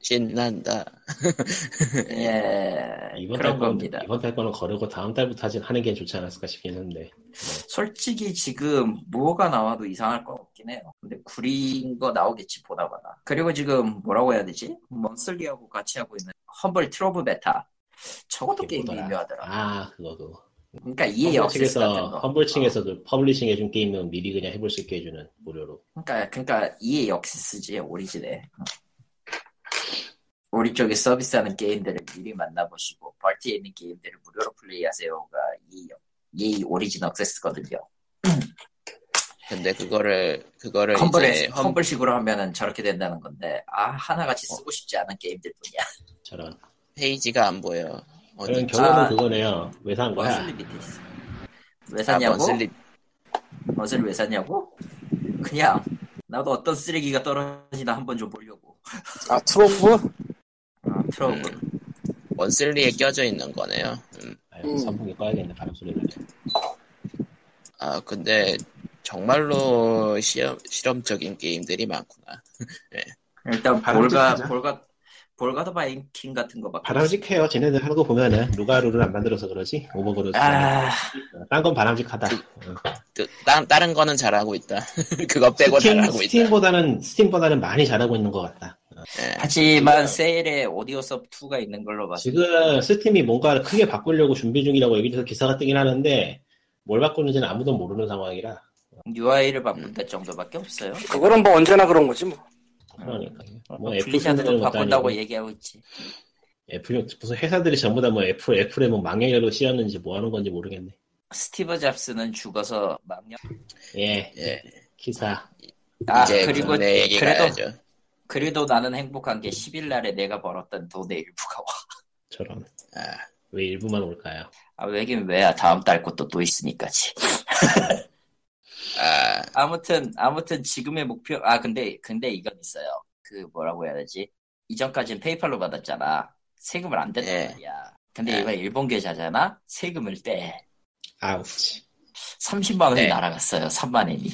신난다. 예, 이번 달 거는 거릅니다. 이번 달 거는 거르고 다음 달부터 하진 하는 게 좋지 않았을까 싶긴 한데. 솔직히 지금 뭐가 나와도 이상할 거 없긴 해요. 근데 구린 거 나오겠지 보나마나. 그리고 지금 뭐라고 해야 되지? Monthly하고 같이 하고 있는 Humble Trove 베타. 저것도 게임이? 미묘하더라. 아 그거도. 그러니까 EA Access 같은 Humble 측에서 거. Humble 측에서 그 publishing 해준 게임은 미리 그냥 해볼 수 있게 해주는 무료로. 그러니까 그러니까 EA Access지 Origin에. 우리 쪽에 서비스하는 게임들을 미리 만나보시고 Vault에 있는 게임들을 무료로 플레이하세요가 이, 이 Origin Access거든요. 근데 그거를 그거를 Humble에 이제 험, Humble 식으로 하면은 저렇게 된다는 건데 아 하나같이 쓰고 싶지 않은 게임들 뿐이야. 저런. 페이지가 안 보여. 어디 그런 있지? 경우는 아. 그거네요. 왜 산 거야? monthly 밑에 있어. 왜 아, 샀냐고? monthly 멋을 왜 샀냐고? 그냥 나도 어떤 쓰레기가 떨어지나 한번 좀 보려고. 아 Trove? 아, Trove. 음. 원슬리에 껴져 있는 거네요. 음. 음. 선풍기 꺼야겠네. 바람 소리 나네. 아 근데 정말로 시험 실험적인 게임들이 많구나. 일단 바람직하죠? Volgarr Volgarr Volgarr the Viking 같은 거 막. 바람직해요. 쟤네들 하는 거 보면은 누가 룰을 안 만들어서 그러지? Overgrowth. 아, 딴건 바람직하다. 그, 다른 다른 거는 잘하고 있다. 그거 빼고 스팀, 잘하고 있다. 스팀보다는 스팀보다는 많이 잘하고 있는 것 같다. 예. 하지만 세일에 Audiosurf 2가 있는 걸로 봤어. 지금 스팀이 뭔가 크게 바꾸려고 준비 중이라고 여기저기서 기사가 뜨긴 하는데 뭘 바꾸는지는 아무도 모르는 상황이라 UI를 바꾼다 정도밖에 없어요. 그거는 뭐 언제나 그런 거지 뭐. 그러니까 뭐뭐 애플 블리자드도 쓰는 것도 바꾼다고 아니고 얘기하고 있지. 애플 무슨 회사들이 전부 다 뭐 애플 애플에 뭐 망령이라도 씌웠는지 뭐 하는 건지 모르겠네. 스티브 잡스는 죽어서 망령. 예, 예. 기사. 아 이제 그리고 그래도 가야죠. 그래도 나는 행복한 게 10일 날에 내가 벌었던 돈의 일부가 와. 저런 아, 왜 일부만 올까요? 아 왜긴 왜야 다음 달 것도 또 있으니까지. 아, 아무튼 아무튼 지금의 목표 아 근데 근데 이건 있어요. 그 뭐라고 해야 되지? 이전까지는 페이팔로 받았잖아. 세금을 안 냈단 예. 말이야. 근데 예. 이번 일본 계좌잖아. 세금을 떼. 아우치. 30만 원이 네. 날아갔어요. 3만 원이.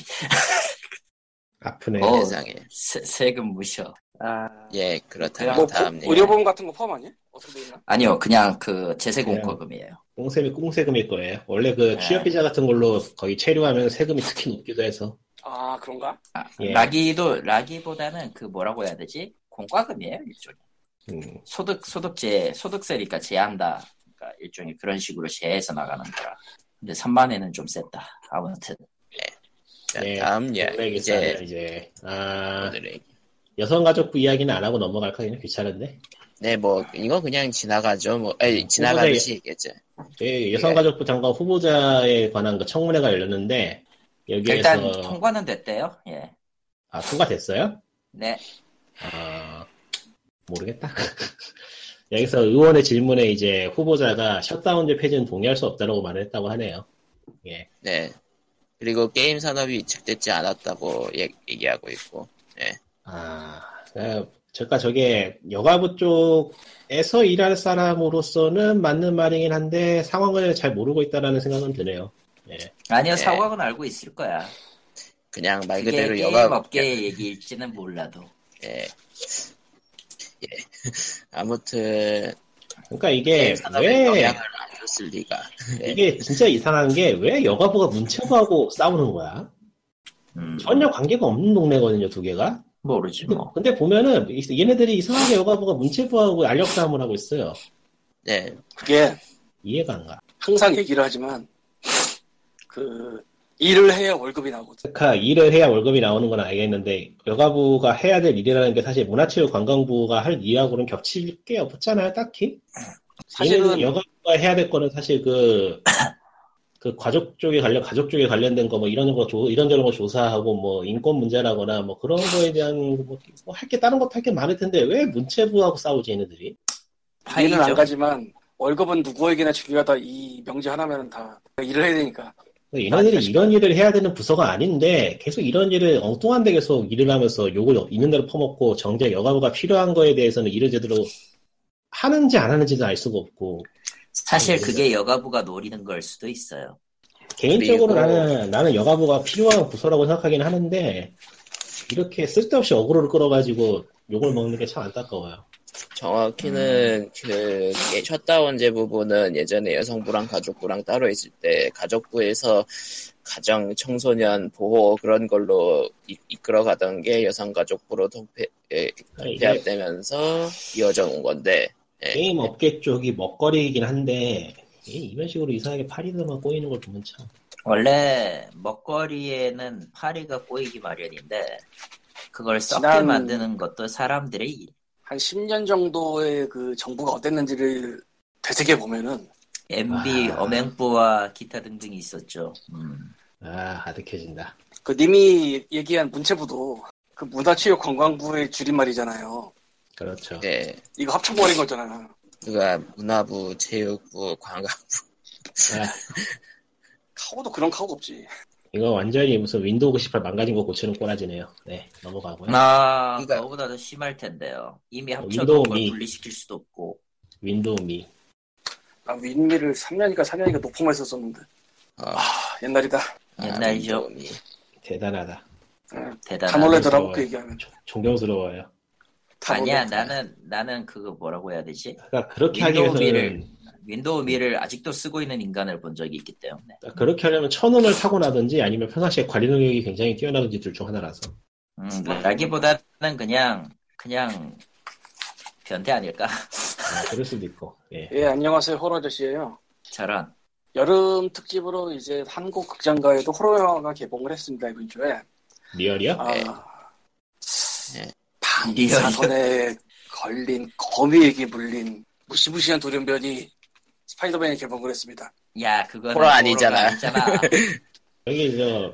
아프네. 어. 세상에. 세, 세금 무셔. 아 예, 그렇다면 뭐 다음. 의료보험 같은 거 포함 아니야? 어떻게 돼 있나? 아니요 그냥 그 제세공과금이에요. 꽁세금이 꽁세금일 거예요. 원래 그 네. 취업비자 같은 걸로 거의 체류하면 세금이 특히 높기도 해서. 아 그런가? 아, 예. 라기도 라기보다는 그 뭐라고 해야 되지? 공과금이에요 일종의. 음, 소득 소득제 소득세니까 제한다. 그러니까 일종의 그런 식으로 제해서 나가는 거라. 근데 3만에는 좀 셌다. 아무튼 자, 네, 다음 예, 오늘의 이제 이제 아, 오늘의 여성가족부 이야기는 안 하고 넘어갈까 그냥 귀찮은데. 네, 뭐 이거 그냥 지나가죠. 뭐, 아니, 지나가듯이 얘기했죠. 예, 여성가족부 장관 후보자에 관한 그 청문회가 열렸는데 여기에서 일단 통과는 됐대요. 예. 아 통과됐어요? 네. 아 모르겠다. 여기서 의원의 질문에 이제 후보자가 셧다운제 폐지는 동의할 수 없다고 말을 했다고 하네요. 예. 네. 그리고 게임 산업이 위축되지 않았다고 얘- 얘기하고 있고. 아, 그, 제가 저게 여가부 쪽에서 일할 사람으로서는 맞는 말이긴 한데 상황을 잘 모르고 있다라는 생각은 드네요. 예. 아니요 네. 사과는 알고 있을 거야. 그냥 말 그대로 게임 여가 업계의 얘기일지는 몰라도. 예. 예. 아무튼 그러니까 이게 왜 영향을 안 줬을 리가. 예. 이게 진짜 이상한 게 왜 여가부가 문체부하고 싸우는 거야? 음, 전혀 관계가 없는 동네거든요, 두 개가. 모르지 뭐. 근데 보면은 이- 얘네들이 이상하게 여가부가 문체부하고 알력 싸움을 하고 있어요. 네. 그게 이해가 안 가. 항상 얘기를 하지만 그 일을 해야 월급이 나거든. 그러니까 일을 해야 월급이 나오는 건 알겠는데 여가부가 해야 될 일이라는 게 사실 문화체육관광부가 할 일하고는 겹칠 게 없잖아요, 딱히. 사실은 여가부가 해야 될 거는 사실 그, 그 가족 쪽에 관련, 가족 쪽에 관련된 거 뭐 이런 거, 조, 이런저런 거 조사하고 뭐 인권 문제라거나 뭐 그런 거에 대한 뭐, 할게 다른 것도 할 게 많을 텐데 왜 문체부하고 싸우지, 얘네들이? 이해는 안. 가지만 월급은 누구에게나 중요하다 이 명제 하나면 다 일을 해야 되니까. 그러니까 얘네들이 이런 일을 해야 되는 부서가 아닌데 계속 이런 일을 엉뚱한 데 계속 일을 하면서 욕을 있는 대로 퍼먹고 정작 여가부가 필요한 거에 대해서는 일을 제대로 하는지 안 하는지도 알 수가 없고 사실 네. 그게 여가부가 노리는 걸 수도 있어요. 개인적으로 그리고- 나는 나는 여가부가 필요한 부서라고 생각하긴 하는데 이렇게 쓸데없이 어그로를 끌어가지고 욕을 먹는 게 참 안타까워요. 정확히는 그 예, 셧다운제 부분은 예전에 여성부랑 가족부랑 따로 있을 때 가족부에서 가정 청소년 보호 그런 걸로 이, 끌어 가던 게 여성가족부로 통폐, 예, 이게 배합되면서 이어져 온 건데 게임 업계 쪽이 먹거리이긴 한데 이게 이런 식으로 이상하게 파리들만 꼬이는 걸 보면 참 원래 먹거리에는 파리가 꼬이기 마련인데 그걸 썩게 지난- 만드는 것도 사람들의 일. 한 10년 정도의 그 정부가 어땠는지를 되새겨 보면은 MB, 아. 엄행부와 기타 등등이 있었죠. 음. 아, 아득해진다. 그 님이 얘기한 문체부도 그 문화체육관광부의 줄임말이잖아요. 그렇죠. 네, 이거 합쳐버린 거잖아. 그가 문화부, 체육부, 관광부 아, 카고도 그런 카고 없지. 이거 완전히 무슨 윈도우 98 망가진 거 고치는 꼬라지네요. 네, 넘어가고요. 아, 그러니까- 그거보다 더 심할 텐데요. 이미 어, 합쳐놓은 윈도우 걸 미. 분리시킬 수도 없고. 윈도우 미. 나 윈미를 3년이니까 4년이니까 높음만 했었었는데. 어, 아, 옛날이다. 옛날이죠. 윈도우미. 대단하다. 응, 다 대단하다. 놀래더라고, 무서워요. 그 얘기하면. 조- 존경스러워요. 다 아니야. 나는, 나는 그거 뭐라고 해야 되지? 그러니까 그렇게 하기 윈도우 위해서는 미를- 윈도우 미를 아직도 쓰고 있는 인간을 본 적이 있기 때문에. 그러니까 그렇게 하려면 천운을 타고 나든지 아니면 평상시에 관리 능력이 굉장히 뛰어나든지 둘 중 하나라서. 음, 라기보다는 그냥, 그냥, 변태 아닐까? 아, 그럴 수도 있고. 예. 예, 안녕하세요. 호러 아저씨예요 저런. 여름 특집으로 이제 한국 극장가에도 호러 영화가 개봉을 했습니다, 이번 주에. 리얼이요? 아, 네. 방사선에 걸린 거미에게 물린 무시무시한 돌연변이 스파이더맨이 개봉을 했습니다. 야, 그거는. 호러 아니잖아. 여기 저,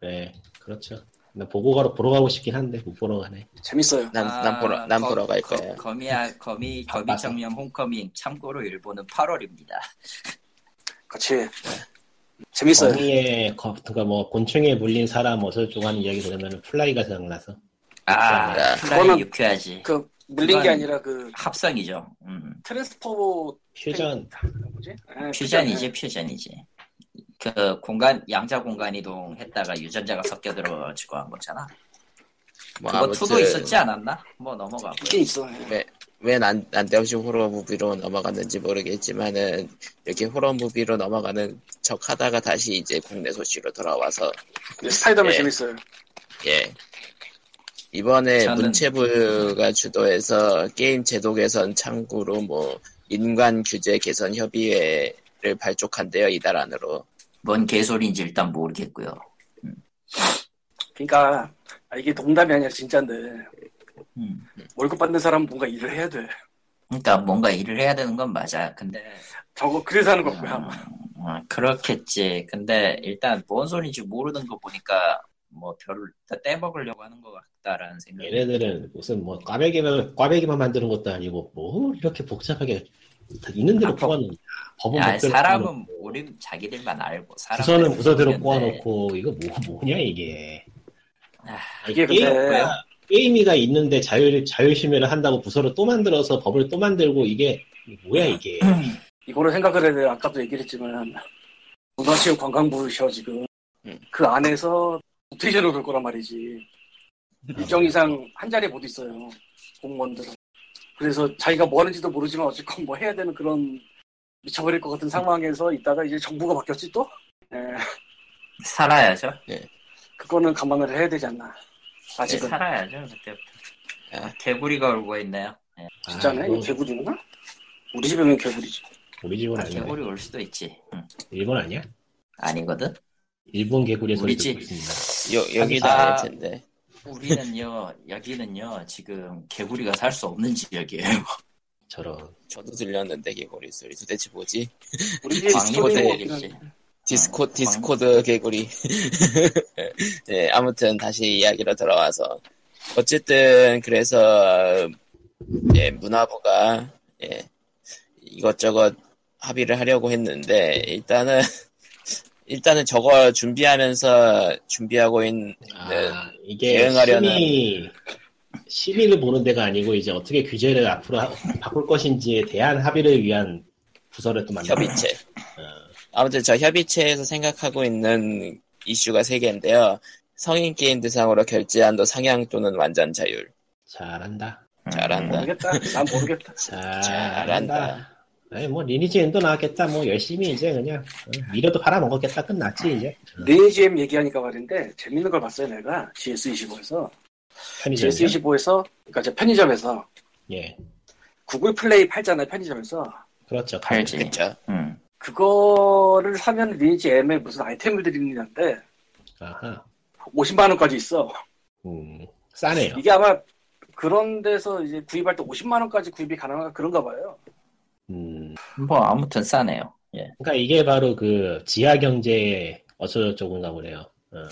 네, 그렇죠. 나 보고 가러 보러 가고 싶긴 한데 못 보러 가네. 재밌어요. 난, 아, 난 보러, 난 거- 보러 갈 거- 거야. 거미야, 거미, 거미 바빠서. 청년 Homecoming. 참고로 일본은 8월입니다. 같이 재밌어요. 거미에 거- 그러니까 뭐 곤충에 물린 사람 어쩌고 하는 이야기 들으면 Fly가 생각나서 아, Fly 그거는- 유쾌하지. 그 물린 게 아니라 그 합성이죠. 음. transpo 퓨전 뭐지? 예, 퓨전이지, 퓨전이지. 그 공간, 양자 공간 이동했다가 유전자가 섞여 들어가지고 한 거잖아. 뭐 그거 two도 있었지 않았나? 뭐 넘어가고. 있긴 있어. 예. 왜 난, 난데없이 horror movie로 넘어갔는지 모르겠지만은, 이렇게 horror movie로 넘어가는 척 하다가 다시 이제 국내 소식으로 돌아와서, 근데 스파이더맨 예. 재밌어요. 예. 이번에 저는- 문체부가 주도해서 게임 제도 개선 창구로 뭐, 인간 규제 개선 협의회를 발족한대요, 이달 안으로. 뭔 개소리인지 일단 모르겠고요. 그러니까 아, 이게 농담이 아니라 진짜인데 음. 월급 받는 사람은 뭔가 일을 해야 돼. 그러니까 뭔가 일을 해야 되는 건 맞아. 근데 저거 그래서 하는 거고요. 음, 어, 그렇겠지. 근데 일단 뭔 소리인지 모르는 거 보니까 뭐 별로 다 떼먹으려고 하는 것 같다라는 생각이. 얘네들은 무슨 뭐 꽈배기만 꽈배기만 만드는 것도 아니고 뭐 이렇게 복잡하게 다 있는 대로 아, 법- 꼬아놓은 법은 야, 법대로 사람은 꼬아놓고, 우리 자기들만 알고 부서는 부서대로. 꼬아놓고 이거 뭐 뭐냐 이게 아, 아니, 이게 게임, 근데 게임이가 있는데 자율 자율심의를 한다고 부서를 또 만들어서 법을 또 만들고 이게 뭐야 이게 이거를 생각을 해야 돼. 아까도 얘기를 했지만 문화체육 관광부셔 지금 음. 그 안에서 로테이션을 돌 거란 말이지. 일정 이상 한 자리에 못 있어요. 공무원들은. 그래서 자기가 뭐 하는지도 모르지만 어쨌건 뭐 해야 되는 그런 미쳐버릴 것 같은 상황에서 있다가 이제 정부가 바뀌었지 또? 예, 살아야죠. 그거는 감안을 해야 되지 않나. 네, 아직은. 살아야죠. 그때부터. 아. 아, 개구리가 울고 있네요. 예. 진짜네? 아, 개구리구나? 우리 집에는 개구리지. 우리 집은 아, 아니야 개구리 올 수도 있지. 응. 일본 아니야 아니거든. 일본 개구리 소리 우리 집. 있습니다 여, 여기도 아. 텐데. 우리는요, 여기는요, 지금 개구리가 살 수 없는 지역이에요. 저런 저도 들렸는데, 개구리 소리. 도대체 뭐지? 우리. 없긴 디스코, 어, 디스코드 개구리. 네, 아무튼 다시 이야기로 돌아와서. 어쨌든, 그래서, 예, 문화부가, 예, 이것저것 합의를 하려고 했는데, 일단은, 일단은 저거 준비하면서, 준비하고 있는, 아 이게 대응하려는- 심의 심의를 보는 데가 아니고 이제 어떻게 규제를 앞으로 하- 바꿀 것인지에 대한 합의를 위한 부서를 또 만들어 협의체. 어, 아무튼 저 협의체에서 생각하고 있는 이슈가 세 개인데요. 성인 게임 대상으로 결제 한도 상향 또는 완전 자율. 잘한다 잘한다. 모르겠다. 난 모르겠다. 잘한다 잘한다. 아니 뭐 리니지 엔도 나왔겠다. 뭐 열심히 이제 그냥 어, 미래도 팔아먹었겠다. 끝났지 이제. 어, 네이지엠 얘기하니까 말인데 재밌는 걸 봤어요 내가. GS25에서. 편의점이요? GS25에서 그러니까 제 편의점에서 예. 구글 플레이 팔잖아요 편의점에서. 그렇죠. 팔지. 음. 그거를 사면 리니지엠에 무슨 아이템을 드리는데 아하. 50만 원까지 있어. 음 싸네요. 이게 아마 그런 데서 이제 구입할 때 50만 원까지 구입이 가능한 그런가 봐요 음 뭐, 아무튼 싸네요. 예. 그러니까 이게 바로 그 지하 경제 어쩌고저쩌고인가 보네요. 어.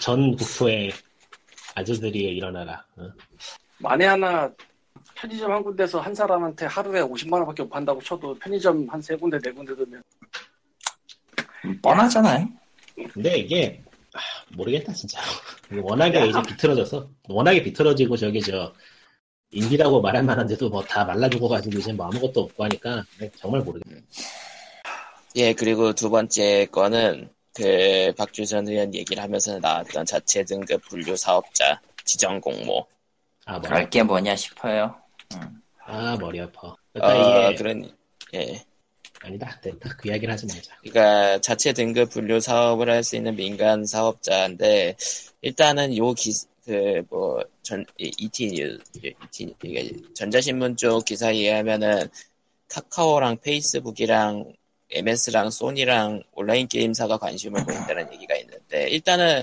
전 국토의 아재들이 일어나라. 어. 만에 하나 편의점 한 군데서 한 사람한테 하루에 50만 원밖에 못 판다고 쳐도 편의점 한 세 군데 네 군데 되면 음, 뻔하잖아요. 근데 이게 아, 모르겠다 진짜. 워낙에 이제 비틀어져서 워낙에 비틀어지고 저기 저 인기라고 말할 만한데도 뭐 다 말라 죽어가지고 이제 뭐 아무것도 없고 하니까 네, 정말 모르겠다. 예, 그리고 두 번째 거는 그 박주선 의원 얘기를 하면서 나왔던 자체 등급 분류 사업자 지정 공모. 아 그럴 게 뭐냐 싶어요. 아 머리 아파. 그러니까 어, 이게 그런 예. 아니다 됐다 그 이야기를 하지 말자. 그러니까 자체 등급 분류 사업을 할 수 있는 민간 사업자인데 일단은 요 기 그뭐전 ET New ET 이게 전자신문 쪽 기사에 의하면은 카카오랑 페이스북이랑 MS랑 소니랑 온라인 게임사가 관심을 보인다는 얘기가 있는데 일단은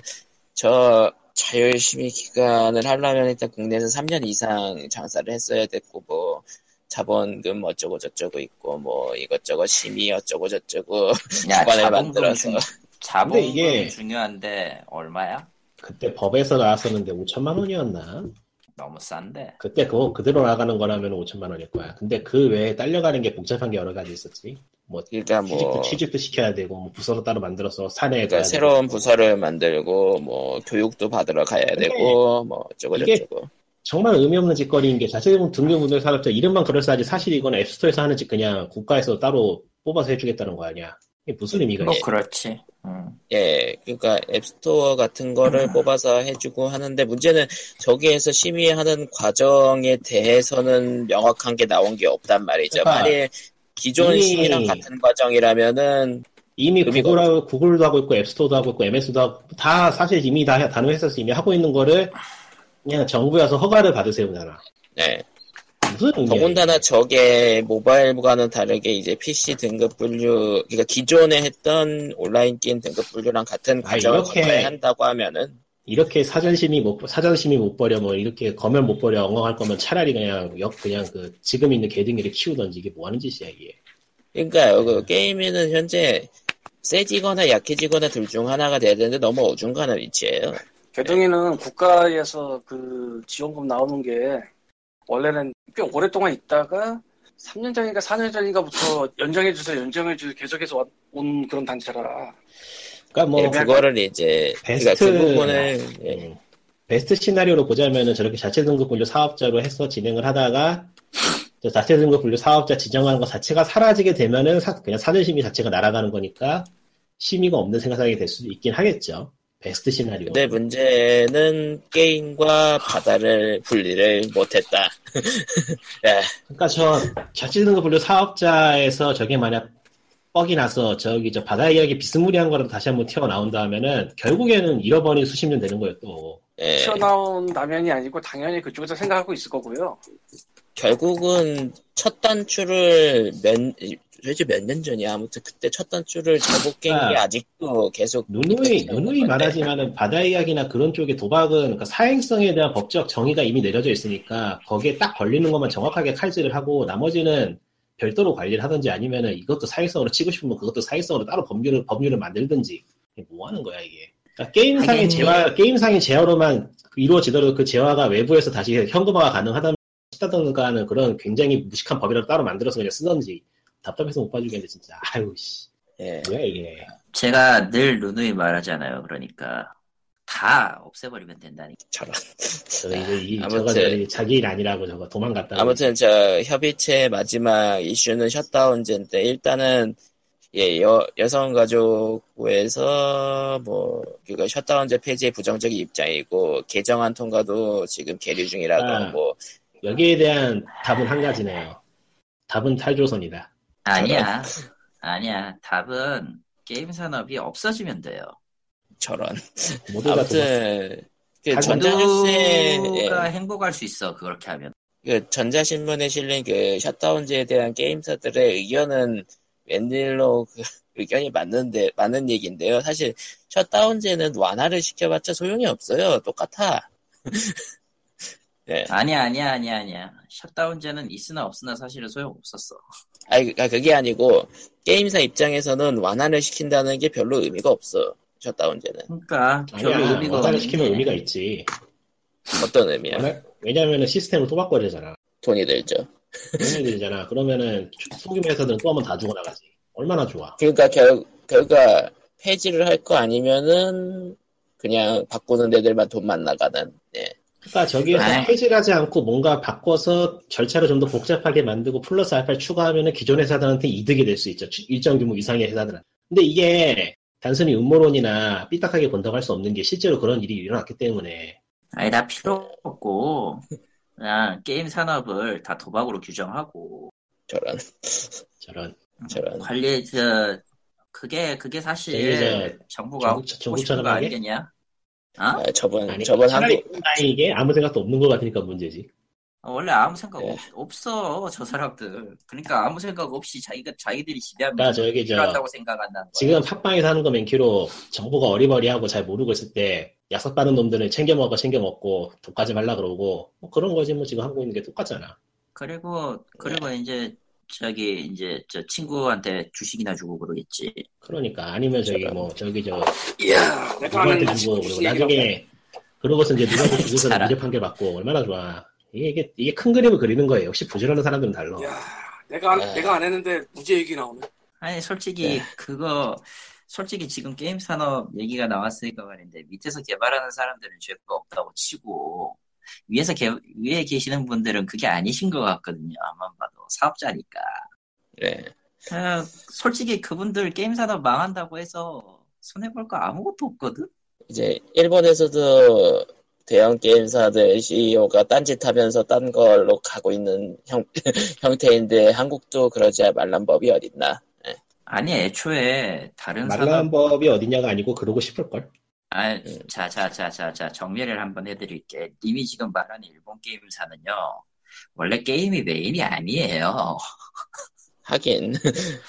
저 자율심의 기간을 하려면 일단 국내에서 3년 이상 장사를 했어야 됐고 뭐 자본금 어쩌고 저쩌고 있고 뭐 이것저것 심의 어쩌고 저쩌고 자본금 만들어서 중, 자본금 이게- 중요한데 얼마야? 그때 법에서 나왔었는데 5천만 원이었나? 너무 싼데. 그때 그거 그대로 나가는 거라면 5천만 원일 거야. 근데 그 외에 딸려가는 게 복잡한 게 여러 가지 있었지. 뭐 취직도, 뭐 취직도 시켜야 되고 뭐 부서로 따로 만들어서 사내에 그러니까 가야 새로운 되고. 부서를 만들고 뭐 교육도 받으러 가야 되고 뭐 어쩌고 이게 저쩌고 정말 의미 없는 짓거리인 게 자체적으로 등급분들 사업자 이름만 그럴싸하지 사실 이건 앱스토어에서 하는 짓 그냥 국가에서 따로 뽑아서 해주겠다는 거 아니야. 이게 무슨 의미가 뭐 있어? 그렇지. 음. 예 그러니까 앱스토어 같은 거를 뽑아서 해주고 하는데 문제는 저기에서 심의하는 과정에 대해서는 명확한 게 나온 게 없단 말이죠. 그러니까 만일 기존 심의랑 같은 과정이라면은 이미 의미가 구글하고, 구글도 하고 있고 앱스토어도 하고 있고 MS도 하고 다 사실 이미 다 다른 회사에서 이미 하고 있는 거를 그냥 정부에서 허가를 받으세요 잖아 네. 무슨 의미야? 더군다나? 저게 모바일과는 다르게 이제 PC 등급 분류, 그러니까 기존에 했던 온라인 게임 등급 분류랑 같은 아, 과정을 이렇게- 거쳐야 한다고 하면은 이렇게 사전심의 못 사전심의 못 버려 뭐 이렇게 검열 못 버려 엉엉할 거면 차라리 그냥 역 그냥 그 지금 있는 개등이를 키우던지 이게 뭐 하는 짓이야 이게. 그러니까 그 게임에는 현재 세지거나 약해지거나 둘 중 하나가 돼야 되는데 너무 어중간한 위치예요. 개동이는 국가에서 그 지원금 나오는 게 원래는 꽤 오랫동안 있다가 3년 전인가 4년 전인가부터 연장해주세요, 연장해주세요 계속해서 왔- 온 그런 단체라. 그러니까 뭐 예, 그거를 이제 그러니까 베스트- 그 부분을 예, 음, 베스트 시나리오로 보자면은 저렇게 자체 등급 분류 사업자로 해서 진행을 하다가 저 자체 등급 분류 사업자 지정하는 것 자체가 사라지게 되면은 사- 그냥 사전 심의 자체가 날아가는 거니까 심의가 없는 생각이 될 수도 있긴 하겠죠. 베스트 시나리오. 근데 문제는 게임과 바다를 분리를 못했다. 예, 그러니까 저 자체 등급 분류 사업자에서 저게 만약 뻑이 나서 저기 저 바다 이야기 비스무리한 거라도 다시 한번 튀어나온다 하면은 결국에는 잃어버린 수십 년 되는 거예요 또. 예. 튀어나온 라면이 아니고 당연히 그쪽에서 생각하고 있을 거고요. 결국은 첫 단추를 몇, 도대체 몇 년 전이야. 아무튼 그때 첫 단추를 잘못 깬게 아. 아직도 계속. 누누이 누누이. 말하지만은 바다 이야기나 그런 쪽의 도박은 그러니까 사행성에 대한 법적 정의가 이미 내려져 있으니까 거기에 딱 걸리는 것만 정확하게 칼질을 하고 나머지는 별도로 관리를 하든지 아니면은 이것도 사행성으로 치고 싶으면 그것도 사행성으로 따로 법률을 법률을 만들든지 뭐 하는 거야 이게. 그러니까 게임상의 재화 게임상의 재화로만 이루어지더라도 그 재화가 외부에서 다시 현금화가 가능하다면 싶다든가 하는 그런 굉장히 무식한 법이라도 따로 만들어서 그냥 쓰던지 답답해서 못 봐주겠는데 진짜 아유 씨 예. 뭐야 이게 제가 늘 누누이 말하잖아요. 그러니까 다 없애버리면 된다니까. 저런. 저 이거 이 아무튼. 저거 저기 자기 일 아니라고 저거 도망갔다. 아무튼 저 협의체 마지막 이슈는 셧다운제인데 일단은 예, 여, 여성가족부에서 뭐 그니까 셧다운제 폐지의 부정적인 입장이고 개정안 통과도 지금 계류 중이라고 아. 하고 여기에 대한 답은 한 가지네요. 답은 탈조선이다. 아니야. 아니야. 답은 게임 산업이 없어지면 돼요. 저런. 모두가 도망- 아무튼 그 아, 전자뉴스에 예, 모두가 행복할 수 있어. 그렇게 하면. 그 전자신문에 실린 그 셧다운제에 대한 게임사들의 의견은 웬일로 그 의견이 맞는데 맞는 얘기인데요. 사실 셧다운제는 완화를 시켜봤자 소용이 없어요. 똑같아. 예. 아니야, 아니야, 아니야, 아니야. 셧다운제는 있으나 없으나 사실은 소용 없었어. 아니 그- 그게 아니고 게임사 입장에서는 완화를 시킨다는 게 별로 의미가 없어. 셧다운제는 그러니까 별로 아니야. 의미가 시키면 게 의미가 있지. 어떤 의미야? 왜냐면은 시스템을 또 바꿔야 되잖아. 돈이 들죠. 돈이 들잖아. 그러면은 소규모 회사들은 또 한 번 다 주고 나가지. 얼마나 좋아. 그러니까 결 결과 폐지를 할 거 아니면은 그냥 바꾸는 데들만 돈만 나가는. 예. 그러니까 저기에서. 폐지하지 않고 뭔가 바꿔서 절차를 좀 더 복잡하게 만들고 플러스 알파를 추가하면은 기존 회사들한테 이득이 될 수 있죠. 추- 일정 규모 이상의 회사들은. 근데 이게 단순히 음모론이나 삐딱하게 본다고 할 수 없는 게 실제로 그런 일이 일어났기 때문에 아니, 다 필요 없고, 그냥 게임 산업을 다 도박으로 규정하고, 저런 저런 저런. 관리, 저, 그게, 그게 사실 정부가 정부- 하고 싶은 거? 아니겠냐? 어? 아, 저번 아니 저번 한국 이게 아무 생각도 없는 것 같으니까 문제지. 어, 원래 아무 생각 네. 없, 없어, 저 사람들. 그러니까 아무 생각 없이 자기가, 자기들이 지배하면 그러니까 저기 생각한다는 거야. 지금 팟빵에서 하는 거 맨키로 정부가 어리버리하고 잘 모르고 있을 때 약속 받은 놈들은 챙겨 먹어 챙겨 먹고 독하지 말라 그러고 뭐 그런 거지 뭐 지금 하고 있는 게 똑같잖아. 그리고, 그리고 네. 이제, 저기, 이제, 저 친구한테 주식이나 주고 그러겠지. 그러니까 아니면 저기. 뭐 저기 저 이야, 누구한테 주고 그리고 나중에 그러고서 이제 누가 그 잘하- 무죄 판결 받고 얼마나 좋아. 이게, 이게, 이게 큰 그림을 그리는 거예요. 역시 부지런한 사람들은 달라. 야, 내가 안, 네. 내가 안 했는데 무죄 얘기 나오네. 아니 솔직히 그거 솔직히 지금 게임 산업 얘기가 나왔으니까 말인데 밑에서 개발하는 사람들은 죄가 없다고 치고 위에서 개, 위에 계시는 분들은 그게 아니신 것 같거든요. 아만 봐도 사업자니까. 네. 아, 솔직히 그분들 게임 산업 망한다고 해서 손해 볼 거 아무것도 없거든. 이제 일본에서도 대형 게임사들 CEO가 딴짓하면서 딴 걸로 가고 있는 형, 형태인데 한국도 그러지 말란 법이 어딨나? 아니 애초에 다른 말라는 산업 법이 어디냐가 아니고 그러고 싶을 걸. 아, 자, 자, 자, 자, 자, 정리를 한번 해드릴게. 님이 지금 말하는 일본 게임사는요, 원래 게임이 메인이 아니에요. 하긴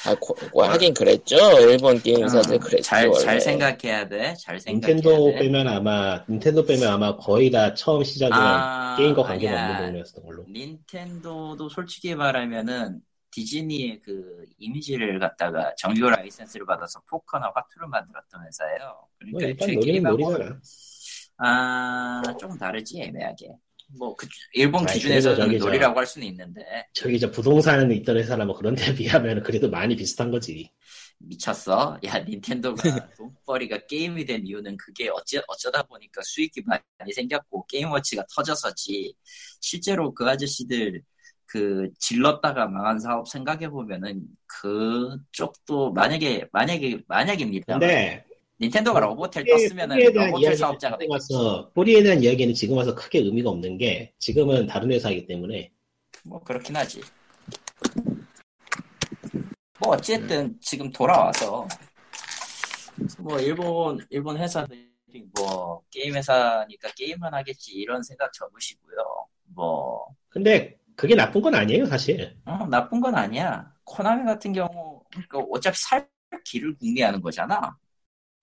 아, 고- 뭐 하긴 그랬죠. 일본 게임사들 어, 그랬죠. 잘, 원래. 잘 생각해야 돼. 잘 생각해야 닌텐도 돼. 빼면 아마, 닌텐도 빼면 아마 거의 다 처음 시작이랑 아, 게임과 관계가 아니야. 없는 동네였던 걸로. 닌텐도도 솔직히 말하면은 디즈니의 그 이미지를 갖다가 정규 라이센스를 받아서 포커나 화투를 만들었던 회사예요. 뭐 그러니까 일단 애초에 놀이는 놀이잖아. 아, 조금 다르지 애매하게. 뭐 그, 일본 아니, 기준에서는 저기 저- 놀이라고 할 수는 있는데 저기 저 부동산에 있던 회사나 뭐 그런 데 비하면 그래도 많이 비슷한 거지. 미쳤어? 야, 닌텐도가 돈벌이가 게임이 된 이유는 그게 어찌, 어쩌다 보니까 수익이 많이 생겼고, 게임워치가 터져서지. 실제로 그 아저씨들, 그, 질렀다가 망한 사업 생각해 보면은, 그쪽도, 만약에, 만약에, 만약입니다. 근데 닌텐도가 로보텔 뿌리에- 떴으면은 로보텔 사업자가. 와서 뿌리에 대한 이야기는 지금 와서 크게 의미가 없는 게 지금은 다른 회사이기 때문에 뭐, 그렇긴 하지. 뭐, 어쨌든, 지금 돌아와서, 뭐, 일본, 일본 회사들이 뭐, 게임 회사니까 게임만 하겠지, 이런 생각 접으시고요. 뭐, 근데 그게 나쁜 건 아니에요 사실. 어, 나쁜 건 아니야. 코나미 같은 경우, 그러니까 어차피 살 길을 궁리하는 거잖아.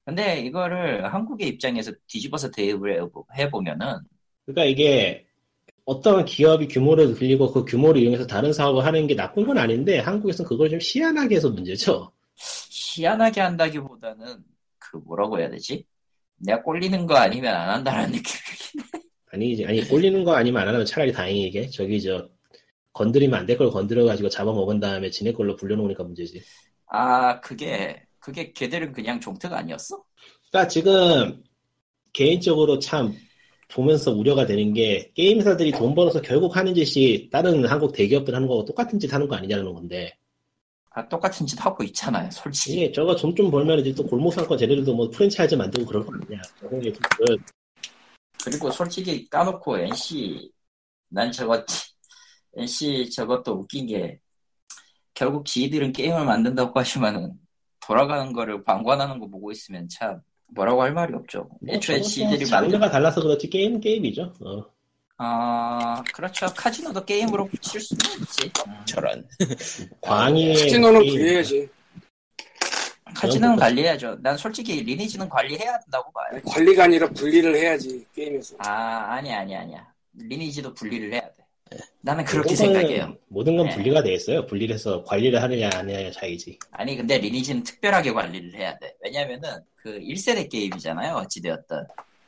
근데 이거를 한국의 입장에서 뒤집어서 대입을 해보- 해보면은, 그러니까 이게 어떤 기업이 규모를 빌리고 그 규모를 이용해서 다른 사업을 하는 게 나쁜 건 아닌데 한국에서는 그걸 좀 시안하게 해서 문제죠. 희한하게 한다기보다는, 그 뭐라고 해야 되지? 내가 꼴리는 거 아니면 안 한다는 느낌이긴 해. 아니지 아니 꼴리는 거 아니면 안 하면 차라리 다행이게 저기 저 건드리면 안 될 걸 건드려가지고 잡아먹은 다음에 지네 걸로 불려놓으니까 문제지. 아, 그게, 그게 걔들은 그냥 종특 아니었어? 그러니까 지금 개인적으로 참 보면서 우려가 되는 게 게임 회사들이 돈 벌어서 결국 하는 짓이 다른 한국 대기업들 하는 거하고 똑같은 짓 하는 거 아니냐는 건데 아, 똑같은 짓 하고 있잖아요, 솔직히. 이게 저거 좀 좀 벌면 이제 또 골목 상권 쟤네들도 뭐 프랜차이즈 만들고 그럴 거 아니냐. 그리고 솔직히 까놓고 NC, 난 저거, NC 저것도 웃긴 게, 결국 지들은 게임을 만든다고 하시면은, 돌아가는 거를 방관하는 거 보고 있으면 참, 뭐라고 할 말이 없죠. 애초에 지들이 만든, 장르가 달라서 그렇지 게임 게임이죠. 어. 아, 그렇죠. 카지노도 게임으로 붙일 수는 있지. 음. 저런. 광희의 카지노는 게임. 그래야지. 카지노는 관리해야죠. 난 솔직히 리니지는 관리해야 된다고 봐요. 아니, 관리가 아니라 분리를 해야지 게임에서. 아, 아니야, 아니야, 아니야. 리니지도 분리를 해야 돼. 나는 그렇게 생각해요. 건, 모든 건 네. 분리가 돼 있어요. 분리를 해서 관리를 하느냐 안 하느냐 차이지. 아니 근데 리니지는 특별하게 관리를 해야 돼. 왜냐면은 그 1세대 게임이잖아요. 어찌되었든.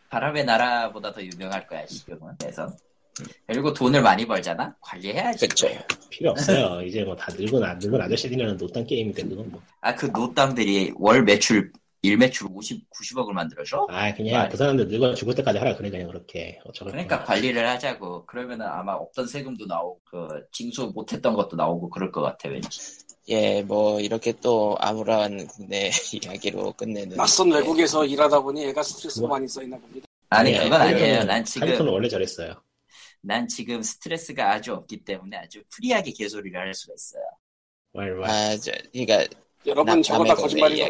바람의 나라보다 더 유명할 거야 지금은. 그래서 그리고 돈을 많이 벌잖아. 관리해야지. 그쵸. 필요 없어요. 이제 뭐 다 늙은 아- 늙은 아저씨들이랑 노딴 게임인데 그건 뭐. 아 그 노땅들이 월 매출 일 매출 50, 90억을 만들어줘? 아 그냥 말- 그 사람들 늙어 죽을 때까지 하라 그래 그냥 그렇게. 어쩌고 그러니까 관리를 하자고. 그러면은 아마 없던 세금도 나오고 그 징수 못했던 것도 나오고 그럴 것 같아 왠지. 예, 뭐 이렇게 또 아무런 국내 이야기로 끝내는. 낯선 예. 외국에서 일하다 보니 애가 스트레스가 뭐. 많이 쌓이나 봅니다. 아니 네, 그건 칼리토는- 아니에요. 난 지금 칼리토는 원래 저랬어요. 난 지금 스트레스가 아주 없기 때문에 아주 free하게 개소리를 할 수가 있어요. 말, 말. 아, 저, 그러니까 여러분 나- 저거 다 거짓말인?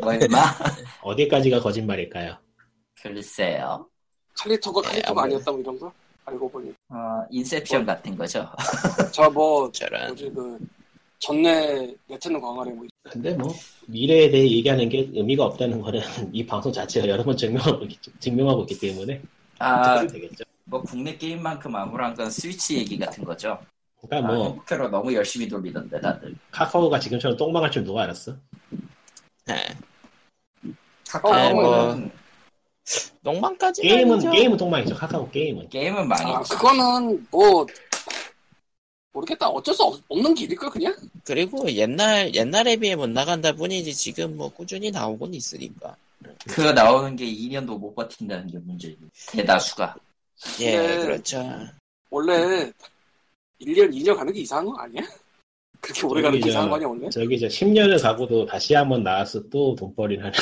뭐 임마? 어디까지가 거짓말일까요? 글쎄요. 칼리토가 예, 칼리토가 아무래도. 아니었다고 이런 거? 알고 보니. 어, Inception 같은 거죠. 저 뭐 저런. 뭐지 그 전내 네트는 광활해 뭐 근데 뭐 미래에 대해 얘기하는 게 의미가 없다는 거는 이 방송 자체가 여러 번 증명하고 있기, 증명하고 있기 때문에 아, 되겠죠. 뭐 국내 게임만큼 암울한 건 스위치 얘기 같은 거죠. 그러니까 아, 뭐 행복회로 너무 열심히 돌리던데 다들. 카카오가 지금처럼 똥망할 줄 누가 알았어? 예. 어, 카카오는 뭐, 똥망까지는 게임은 아니죠. 게임은 똥망이죠. 카카오 게임은. 게임은 아, 망했지. 그거는 뭐 모르겠다. 어쩔 수 없, 없는 길일까 그냥? 그리고 옛날 옛날에 비해 못 나간다 뿐이지 지금 뭐 꾸준히 나오곤 있으니까. 그거 나오는 게 2년도 못 버틴다는 게 문제지. 대다수가. 예, 네. 그렇죠. 원래 1년, 2년 가는 게 이상한 거 아니야? 그렇게 오래 가는 게 이상한 저- 거 아니야 원래? 저기 저 10년을 가고도 다시 한번 나와서 또 돈벌이를 하는.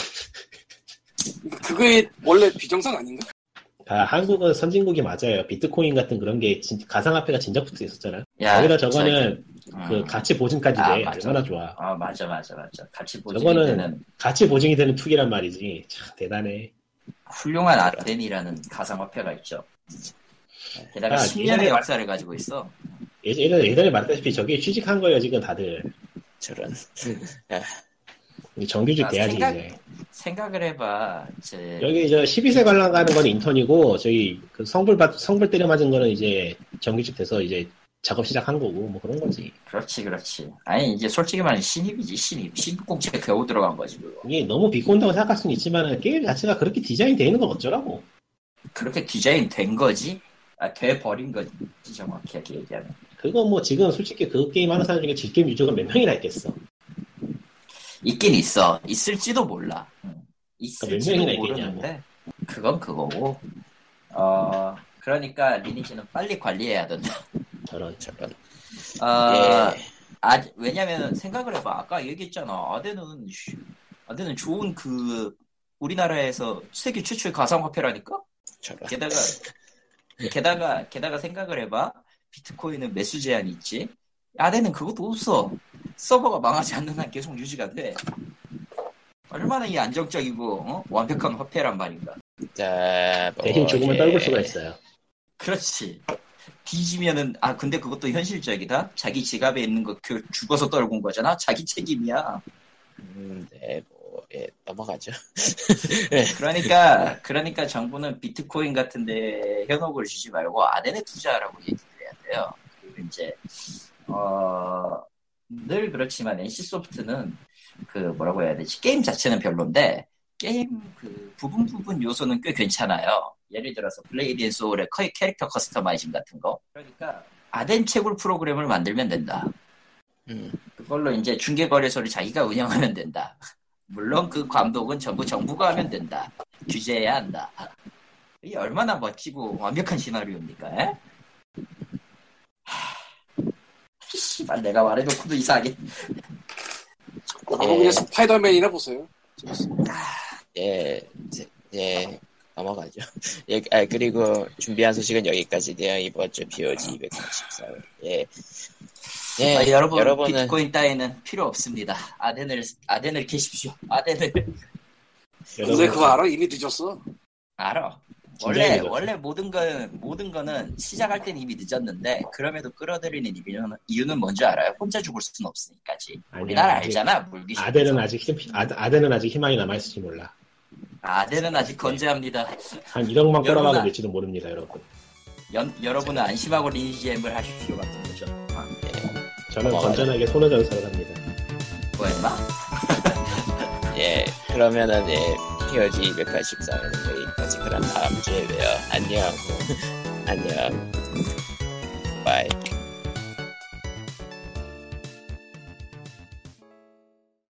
그게 원래 비정상 아닌가? 아, 한국은 선진국이 맞아요. 비트코인 같은 그런 게 진- 가상화폐가 진작부터 있었잖아. 야, 거기다 저거는 그 음. 가치 보증까지 아, 돼. 맞아. 얼마나 좋아. 아 맞아 맞아 맞아. 같이 보지 저거는- 때는 가치 보증이 되는 투기란 말이지. 참 대단해. 훌륭한 아덴이라는 가상화폐가 있죠. 게다가 아, 10년의 예전에- 역사를 가지고 있어. 예전에, 예전에 말했다시피 저게 취직한 거예요, 지금 다들. 저런. 정규직 아, 돼야지, 생각- 이제. 생각을 해봐. 제 여기 저 12세 관람 가는 건 인턴이고, 저희 그 성불 받, 성불 때려 맞은 거는 이제 정규직 돼서 이제 작업 시작한 거고, 뭐 그런 거지. 그렇지 그렇지. 아니 이제 솔직히 말해 신입이지 신입. 신입공채 겨우 들어간 거지 그거. 이게 너무 비꼰다고 생각할 수는 있지만, 게임 자체가 그렇게 디자인 되어 있는 건 어쩌라고. 그렇게 디자인 된 거지? 아, 돼 버린 거지 정확하게 얘기하면. 그거 뭐 지금 솔직히 그 게임 하는 사람 중에 질게임 유저가 몇 명이나 있겠어. 있긴 있어. 있을지도 몰라. 응. 몇 있을지도 명이나 모르는데 그건 그거고. 어 그러니까 리니지는 빨리 관리해야 된다. 저런. 저런. 어, 예. 아, 왜냐면 생각을 해봐. 아까 얘기했잖아. 아데는 슈, 아데는 좋은 그 우리나라에서 세계 최초의 가상화폐라니까. 저런. 게다가 게다가 게다가 생각을 해봐. 비트코인은 매수 제한이 있지. 아데는 그것도 없어. 서버가 망하지 않는 한 계속 유지가 돼. 얼마나 이 안정적이고 어? 완벽한 화폐란 말인가. 자, 뭐, 대신 조금은 예. 떨굴 수가 있어요. 그렇지. 뒤지면은 아 근데 그것도 현실적이다. 자기 지갑에 있는 거 그 죽어서 떨군 거잖아. 자기 책임이야. 음, 네, 뭐, 예, 넘어가죠. 그러니까 그러니까 정부는 비트코인 같은데 현혹을 주지 말고 아덴에 투자하라고 얘기 그리고 이제 어, 늘 그렇지만 NC 소프트는 그 뭐라고 해야 되지 게임 자체는 별론데 게임 그 부분 부분 요소는 꽤 괜찮아요. 예를 들어서 블레이드 앤 소울의 커- 캐릭터 customizing 같은 거. 그러니까 아덴 채굴 프로그램을 만들면 된다. 음, 그걸로 이제 중개 거래소를 자기가 운영하면 된다. 물론 그 감독은 전부 정부가 하면 된다. 규제해야 한다. 이게 얼마나 멋지고 완벽한 시나리오입니까? 에? 하... 씨발 내가 말해놓고도 이상하게 나도 예. 그냥 스파이더맨이나 보세요. 예, 제- 예, 넘어가죠. 예, 아, 그리고 준비한 소식은 여기까지네요. 이번 주 POG 234. 예. 예, 아, 여러분 여러분은 비트코인 따위는 필요 없습니다. 아덴을 아덴을 캐십시오. 아덴을 근데 그거 알아? 이미 늦었어. 알아. 원래. 원래 모든 건 모든 거는 시작할 때는 이미 늦었는데 그럼에도 끌어들이는 이유는 이유는 뭔지 알아요? 혼자 죽을 수는 없으니까지. 우리나라 알잖아 물귀신. 아델은 아직 힘, 아, 아델은 아직 희망이 남아 있을지 몰라. 아덴은 아직 건재합니다. 한 1억만 여러분아. 끌어가도 될지도 모릅니다, 여러분. 연- 여러분은 안심하고 리니지엠을 하십시오 같은 거죠. 아, 저는 넘어가요. 건전하게 손해전선을 합니다. 뭐 했나? 예, 그러면은 예, POG 284는 여기까지. 그럼 다음 주에 봬요. 안녕. 안녕. 바이.